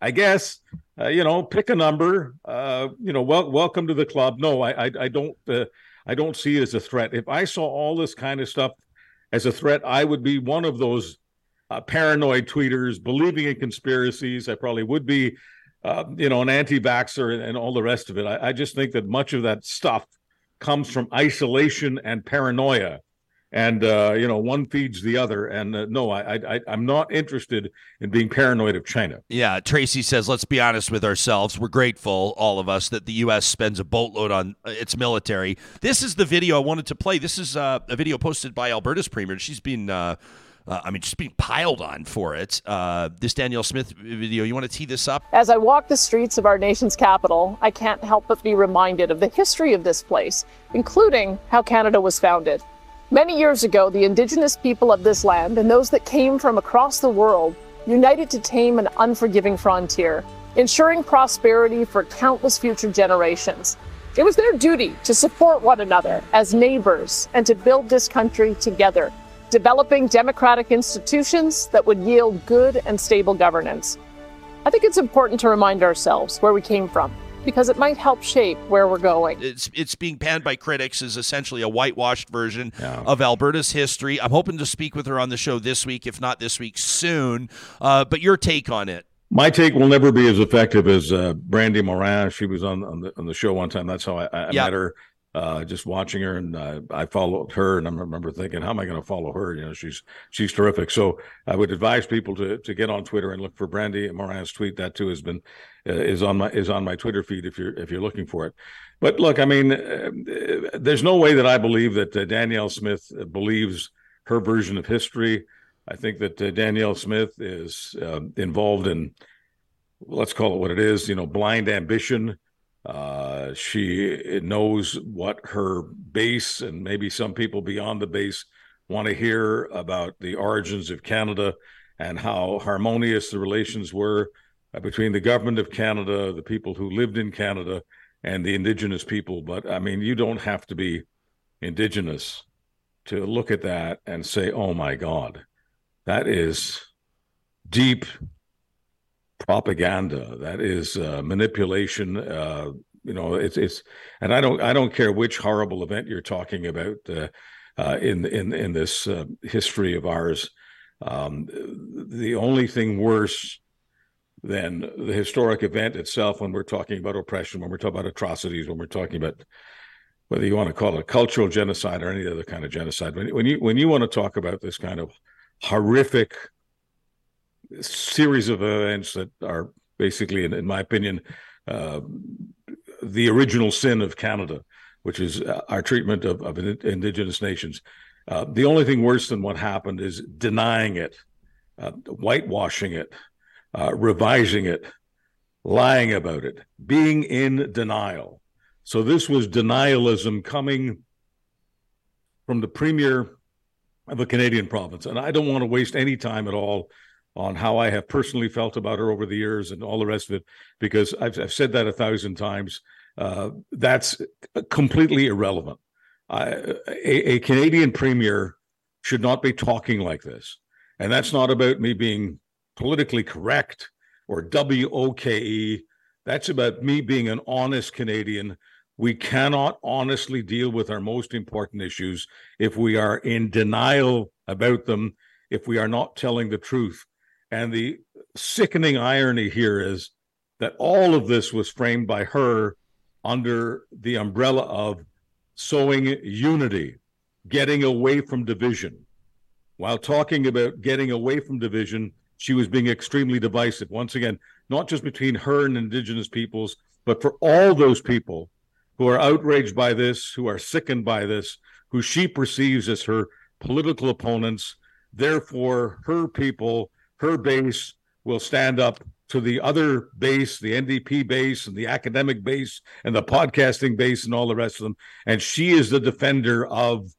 I guess. Uh, you know, pick a number. Uh, you know, wel- welcome to the club. No, I, I, I don't. Uh, I don't see it as a threat. If I saw all this kind of stuff as a threat, I would be one of those uh, paranoid tweeters believing in conspiracies. I probably would be, uh, you know, an anti-vaxxer and, and all the rest of it. I, I just think that much of that stuff comes from isolation and paranoia, and uh, you know, one feeds the other. And uh, no, I, I, I'm not interested in being paranoid of China. Yeah, Tracy says, let's be honest with ourselves. We're grateful, all of us, that the U.S. spends a boatload on uh, its military. This is the video I wanted to play. This is uh, a video posted by Alberta's premier. She's been, uh, uh, I mean, she's being piled on for it. Uh, this Danielle Smith video, you want to tee this up? As I walk the streets of our nation's capital, I can't help but be reminded of the history of this place, including how Canada was founded. Many years ago, the indigenous people of this land and those that came from across the world united to tame an unforgiving frontier, ensuring prosperity for countless future generations. It was their duty to support one another as neighbors and to build this country together, developing democratic institutions that would yield good and stable governance. I think it's important to remind ourselves where we came from because it might help shape where we're going. It's it's being panned by critics as essentially a whitewashed version Yeah. of Alberta's history. I'm hoping to speak with her on the show this week, if not this week, soon. Uh, but your take on it? My take will never be as effective as uh, Brandi Morin. She was on on the, on the show one time. That's how I, I Yeah. met her. Uh, just watching her, and uh, I followed her, and I remember thinking, "How am I going to follow her?" You know, she's she's terrific. So I would advise people to to get on Twitter and look for Brandi Morin's tweet. That too has been is on my is on my Twitter feed if you're if you're looking for it. But look, I mean, uh, uh, there's no way that I believe that uh, Danielle Smith believes her version of history. I think that uh, Danielle Smith is um involved in let's call it what it is, you know, blind ambition. Uh, she knows what her base and maybe some people beyond the base want to hear about the origins of Canada and how harmonious the relations were uh, between the government of Canada, the people who lived in Canada, and the Indigenous people. But I mean, you don't have to be Indigenous to look at that and say, oh my God, that is deep propaganda. That is uh, manipulation. Uh, you know, it's it's, and I don't I don't care which horrible event you're talking about uh, uh in in in this uh, history of ours. Um, the only thing worse than the historic event itself, when we're talking about oppression, when we're talking about atrocities, when we're talking about whether you want to call it cultural genocide or any other kind of genocide, when, when you when you want to talk about this kind of horrific series of events that are basically, in, in my opinion, uh, the original sin of Canada, which is uh, our treatment of, of indigenous nations. Uh, the only thing worse than what happened is denying it, uh, whitewashing it, uh, revising it, lying about it, being in denial. So this was denialism coming from the premier of a Canadian province. And I don't want to waste any time at all on how I have personally felt about her over the years and all the rest of it, because I've, I've said that a thousand times. Uh, that's completely irrelevant. I, a, a, Canadian premier should not be talking like this. And that's not about me being politically correct or WOKE. That's about me being an honest Canadian. We cannot honestly deal with our most important issues if we are in denial about them, if we are not telling the truth. And the sickening irony here is that all of this was framed by her under the umbrella of sowing unity, getting away from division. While talking about getting away from division, she was being extremely divisive. Once again, not just between her and Indigenous peoples, but for all those people who are outraged by this, who are sickened by this, who she perceives as her political opponents. Therefore, her people her base will stand up to the other base, the NDP base and the academic base and the podcasting base and all the rest of them. And she is the defender of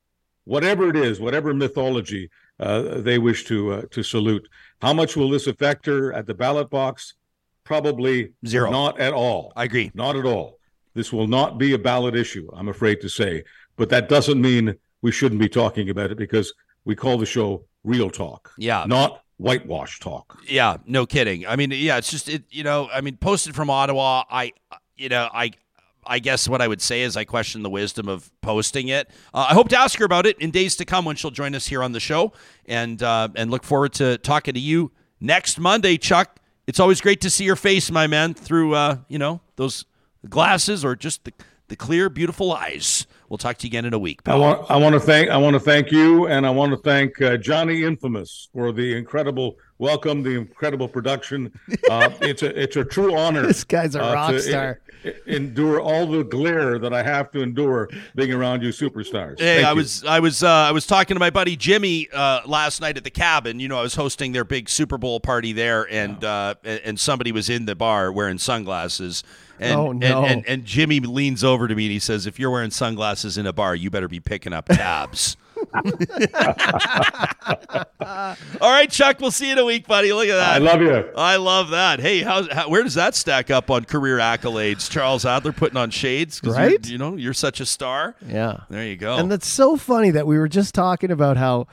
whatever it is, whatever mythology uh, they wish to uh, to salute. How much will this affect her at the ballot box? Probably zero. Not at all. I agree. Not at all. This will not be a ballot issue. I'm afraid to say, but that doesn't mean we shouldn't be talking about it because we call the show Real Talk. Yeah. Not whitewash talk. Yeah, no kidding. I mean, yeah, it's just it. You know, I mean, posted from Ottawa. I, you know, I. I guess what I would say is I question the wisdom of posting it. Uh, I hope to ask her about it in days to come when she'll join us here on the show, and uh, and look forward to talking to you next Monday, Chuck. It's always great to see your face, my man, through uh, you know those glasses or just the the clear, beautiful eyes. We'll talk to you again in a week. Pal. I want I want to thank I want to thank you, and I want to thank uh, Johnny Infamous for the incredible welcome, the incredible production. Uh, it's a it's a true honor. *laughs* this guy's a uh, rock star. Endure all the glare that I have to endure being around you superstars. Hey, Thank I you. was I was uh, I was talking to my buddy Jimmy uh, last night at the cabin. You know, I was hosting their big Super Bowl party there, and uh, and somebody was in the bar wearing sunglasses. And, oh, no. and, and, and Jimmy leans over to me and he says, "If you're wearing sunglasses in a bar, you better be picking up tabs." *laughs* All right, Chuck. We'll see you in a week, buddy. Look at that. I love you. I love that. Hey, how, how where does that stack up on career accolades? Charles Adler putting on shades, Right? You know, you're such a star. Yeah. There you go. And that's so funny that we were just talking about how,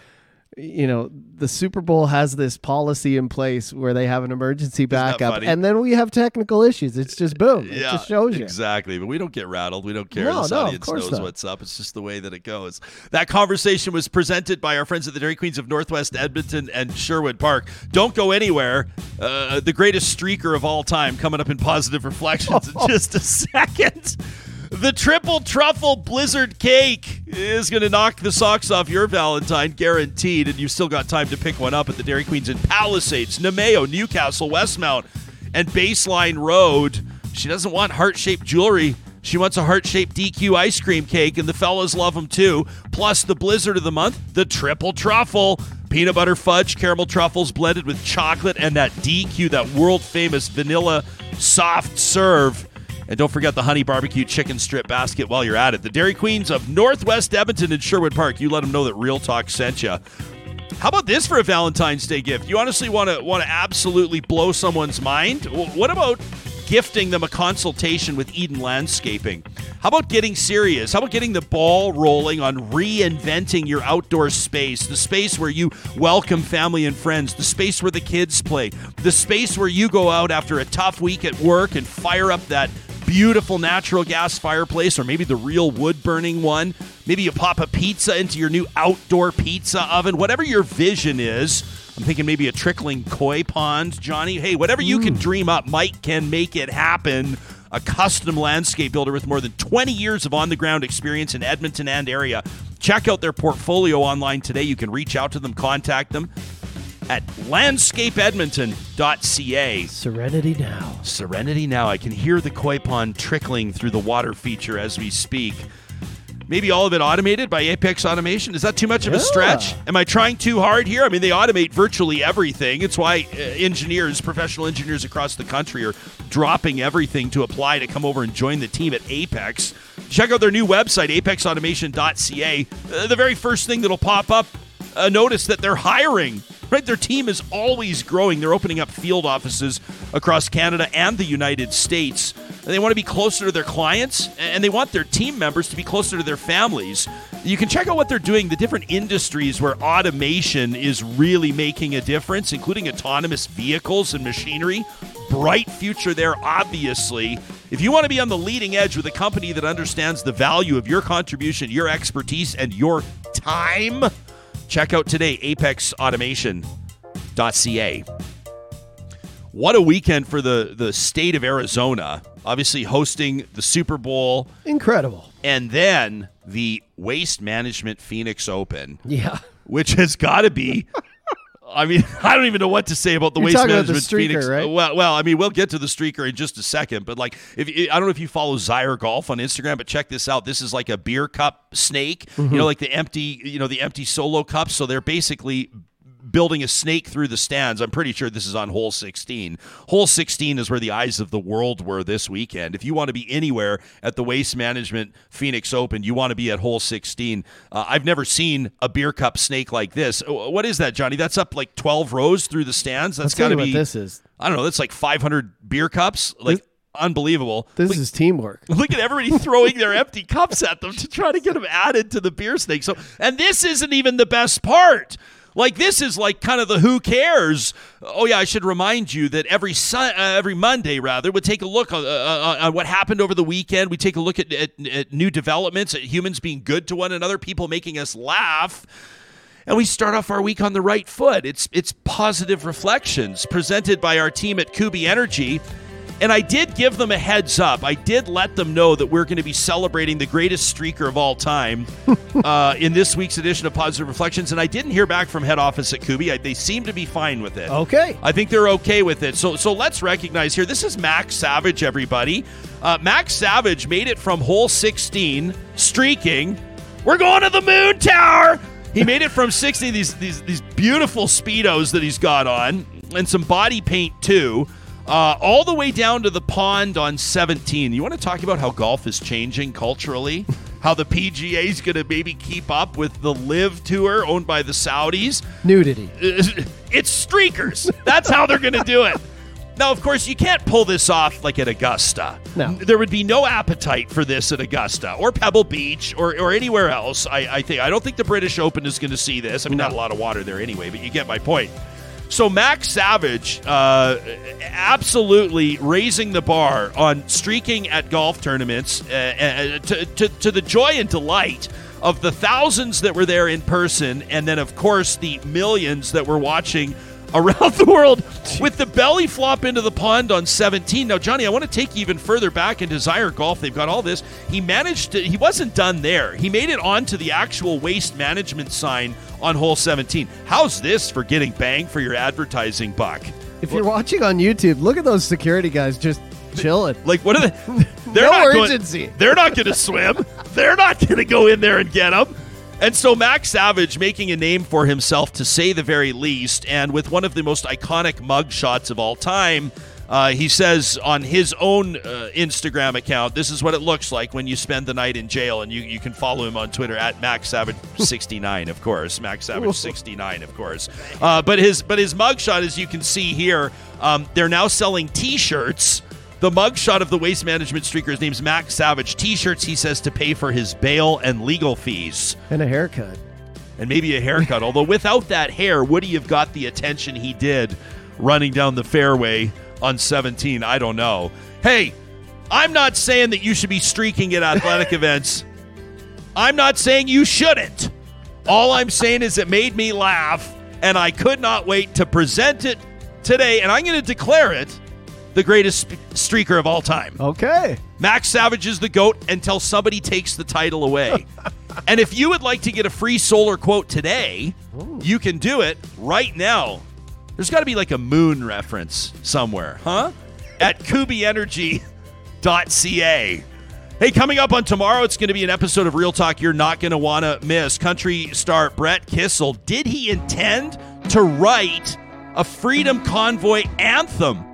you know, the Super Bowl has this policy in place where they have an emergency backup, and then we have technical issues. It's just boom. It just shows you. Exactly. But we don't get rattled. We don't care. No, this no, audience knows not. what's up. It's just the way that it goes. That conversation was presented by our friends at the Dairy Queens of Northwest Edmonton and Sherwood Park. Don't go anywhere. Uh, the greatest streaker of all time coming up in positive reflections in *laughs* just a second. The triple truffle blizzard cake is going to knock the socks off your Valentine, guaranteed. And you've still got time to pick one up at the Dairy Queens in Palisades, Namao, Newcastle, Westmount, and Baseline Road. She doesn't want heart shaped jewelry. She wants a heart shaped DQ ice cream cake, and the fellas love them too. Plus, the blizzard of the month, the triple truffle. Peanut butter fudge, caramel truffles blended with chocolate, and that DQ, that world famous vanilla soft serve. And don't forget the honey barbecue chicken strip basket while you're at it. The Dairy Queens of Northwest Edmonton and Sherwood Park. You let them know that Real Talk sent you. How about this for a Valentine's Day gift? You honestly want to want to absolutely blow someone's mind? What about gifting them a consultation with Eden Landscaping? How about getting serious? How about getting the ball rolling on reinventing your outdoor space? The space where you welcome family and friends, the space where the kids play, the space where you go out after a tough week at work and fire up that beautiful natural gas fireplace or maybe the real wood burning one. Maybe you pop a pizza into your new outdoor pizza oven. Whatever your vision is, I'm thinking maybe a trickling koi pond, Johnny. Hey, whatever you can mm. dream up, Mike can make it happen. A custom landscape builder with more than 20 years of on the ground experience in Edmonton and area. Check out their portfolio online today. You can reach out to them, contact them at landscapeedmonton.ca. Serenity now. Serenity now. I can hear the koi pond trickling through the water feature as we speak. Maybe all of it automated by Apex Automation. Is that too much of a stretch? Am I trying too hard here? I mean, they automate virtually everything. It's why uh, engineers, professional engineers across the country, are dropping everything to apply to come over and join the team at Apex. Check out their new website, apexautomation.ca. Uh, the very first thing that'll pop up, uh, notice that they're hiring. Right, their team is always growing. They're opening up field offices across Canada and the United States. They want to be closer to their clients, and they want their team members to be closer to their families. You can check out what they're doing, the different industries where automation is really making a difference, including autonomous vehicles and machinery. Bright future there, obviously. If you want to be on the leading edge with a company that understands the value of your contribution, your expertise, and your time, check out today apexautomation.ca. What a weekend for the, the state of Arizona. Obviously, hosting the Super Bowl Incredible. and then the Waste Management Phoenix Open, Yeah. which has got to be. *laughs* I mean, *laughs* I don't even know what to say about the You're Waste talking about the Management streaker, Phoenix. right? Well, well, I mean, we'll get to the streaker in just a second, but like, if I don't know if you follow Zyre Golf on Instagram, but check this out. This is like a beer cup snake, Mm-hmm. you know, like the empty, you know, the empty solo cups. So they're basically building a snake through the stands. I'm pretty sure this is on hole 16. Hole 16 is where the eyes of the world were this weekend. If you want to be anywhere at the Waste Management Phoenix Open, you want to be at hole 16. Uh, I've never seen a beer cup snake like this. Uh, What is that, Johnny? That's up like 12 rows through the stands. That's got to be what this is. I don't know, that's like 500 beer cups. Like This- unbelievable. This Look- is teamwork. *laughs* Look at everybody throwing their empty cups at them to try to get them added to the beer snake. So, and this isn't even the best part. Like this is like kind of the who cares. Oh yeah, I should remind you that every sun, uh, every Monday rather, we take a look on, uh, uh, on what happened over the weekend. We take a look at, at, at new developments, at humans being good to one another, people making us laugh and we start off our week on the right foot. It's it's positive reflections presented by our team at Kuby Energy. And I did give them a heads up. I did let them know that we're going to be celebrating the greatest streaker of all time *laughs* uh, in this week's edition of Positive Reflections. And I didn't hear back from head office at Kuby. I, they seem to be fine with it. Okay. I think they're okay with it. So so let's recognize here. This is Mac Savage, everybody. Uh, Mac Savage made it from hole 16, streaking. We're going to the moon tower. He made it from 60. These these these beautiful speedos that he's got on, and some body paint too. Uh, all the way down to the pond on 17. You want to talk about how golf is changing culturally? How the PGA is going to maybe keep up with the LIV Tour owned by the Saudis? Nudity. *laughs* it's streakers. That's how they're going to do it. Now, of course, you can't pull this off like at Augusta. No. There would be no appetite for this at Augusta or Pebble Beach or, or anywhere else. I, I think I don't think the British Open is going to see this. I mean, not a lot of water there anyway, but you get my point. So Mac Savage, uh, absolutely raising the bar on streaking at golf tournaments uh, uh, to, to, to the joy and delight of the thousands that were there in person, and then of course the millions that were watching around *laughs* the world with the belly flop into the pond on 17. Now, Johnny, I want to take you even further back in Desire Golf. They've got all this. He managed to, he wasn't done there. He made it onto the actual waste management sign on hole 17. How's this for getting bang for your advertising buck? If you're watching on YouTube, look at those security guys just chilling. Like, what are they? *laughs* They're No not going- urgency. they're not going to swim. They're not going to go in there and get them. And so Mac Savage making a name for himself, to say the very least, and with one of the most iconic mug shots of all time, Uh, he says on his own uh, Instagram account, this is what it looks like when you spend the night in jail. And you, you can follow him on Twitter at Max Savage69, of course. Max Savage69, of course. Uh, but his but his mugshot, as you can see here, um, they're now selling T-shirts. The mugshot of the waste management streaker's name's Mac Savage. T-shirts, he says, to pay for his bail and legal fees And a haircut. and maybe a haircut. *laughs* Although without that hair, would he have got the attention he did running down the fairway on 17? I don't know. Hey, I'm not saying that you should be streaking at athletic *laughs* events. I'm not saying you shouldn't. All I'm saying is it made me laugh, and I could not wait to present it today, and I'm going to declare it the greatest streaker of all time. Okay. Mac Savage is the GOAT until somebody takes the title away. *laughs* and if you would like to get a free solar quote today, you can do it right now. There's got to be like a moon reference somewhere, huh? At kubyenergy.ca. Hey, coming up on tomorrow, it's going to be an episode of Real Talk you're not going to want to miss. Country star Brett Kissel. Did he intend to write a Freedom Convoy anthem?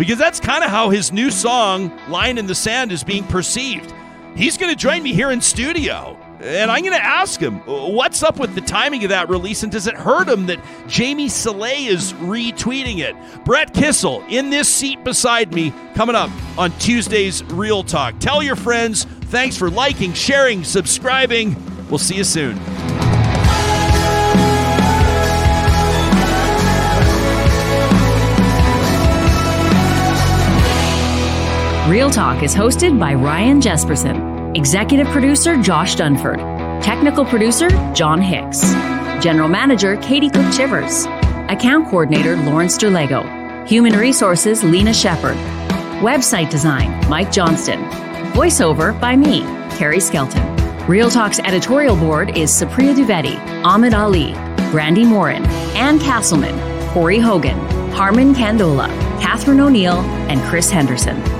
Because that's kind of how his new song line in the sand is being perceived. He's going to join me here in studio and i'm going to ask him what's up with the timing of that release and does it hurt him that jamie Saleh is retweeting it? Brett kissel in this seat beside me coming up on tuesday's real talk. Tell your friends thanks for liking sharing subscribing. We'll see you soon Real Talk is hosted by Ryan Jespersen, executive producer Josh Dunford, technical producer John Hicks, general manager Katie Cook Chivers, account coordinator Lawrence Derlego, human resources Lena Shepard, website design Mike Johnston, voiceover by me, Carrie Skelton. Real Talk's editorial board is Supriya Dwivedi, Ahmed Ali, Brandi Morin, Ann Castleman, Corey Hogan, Harmon Candola, Catherine O'Neill, and Chris Henderson.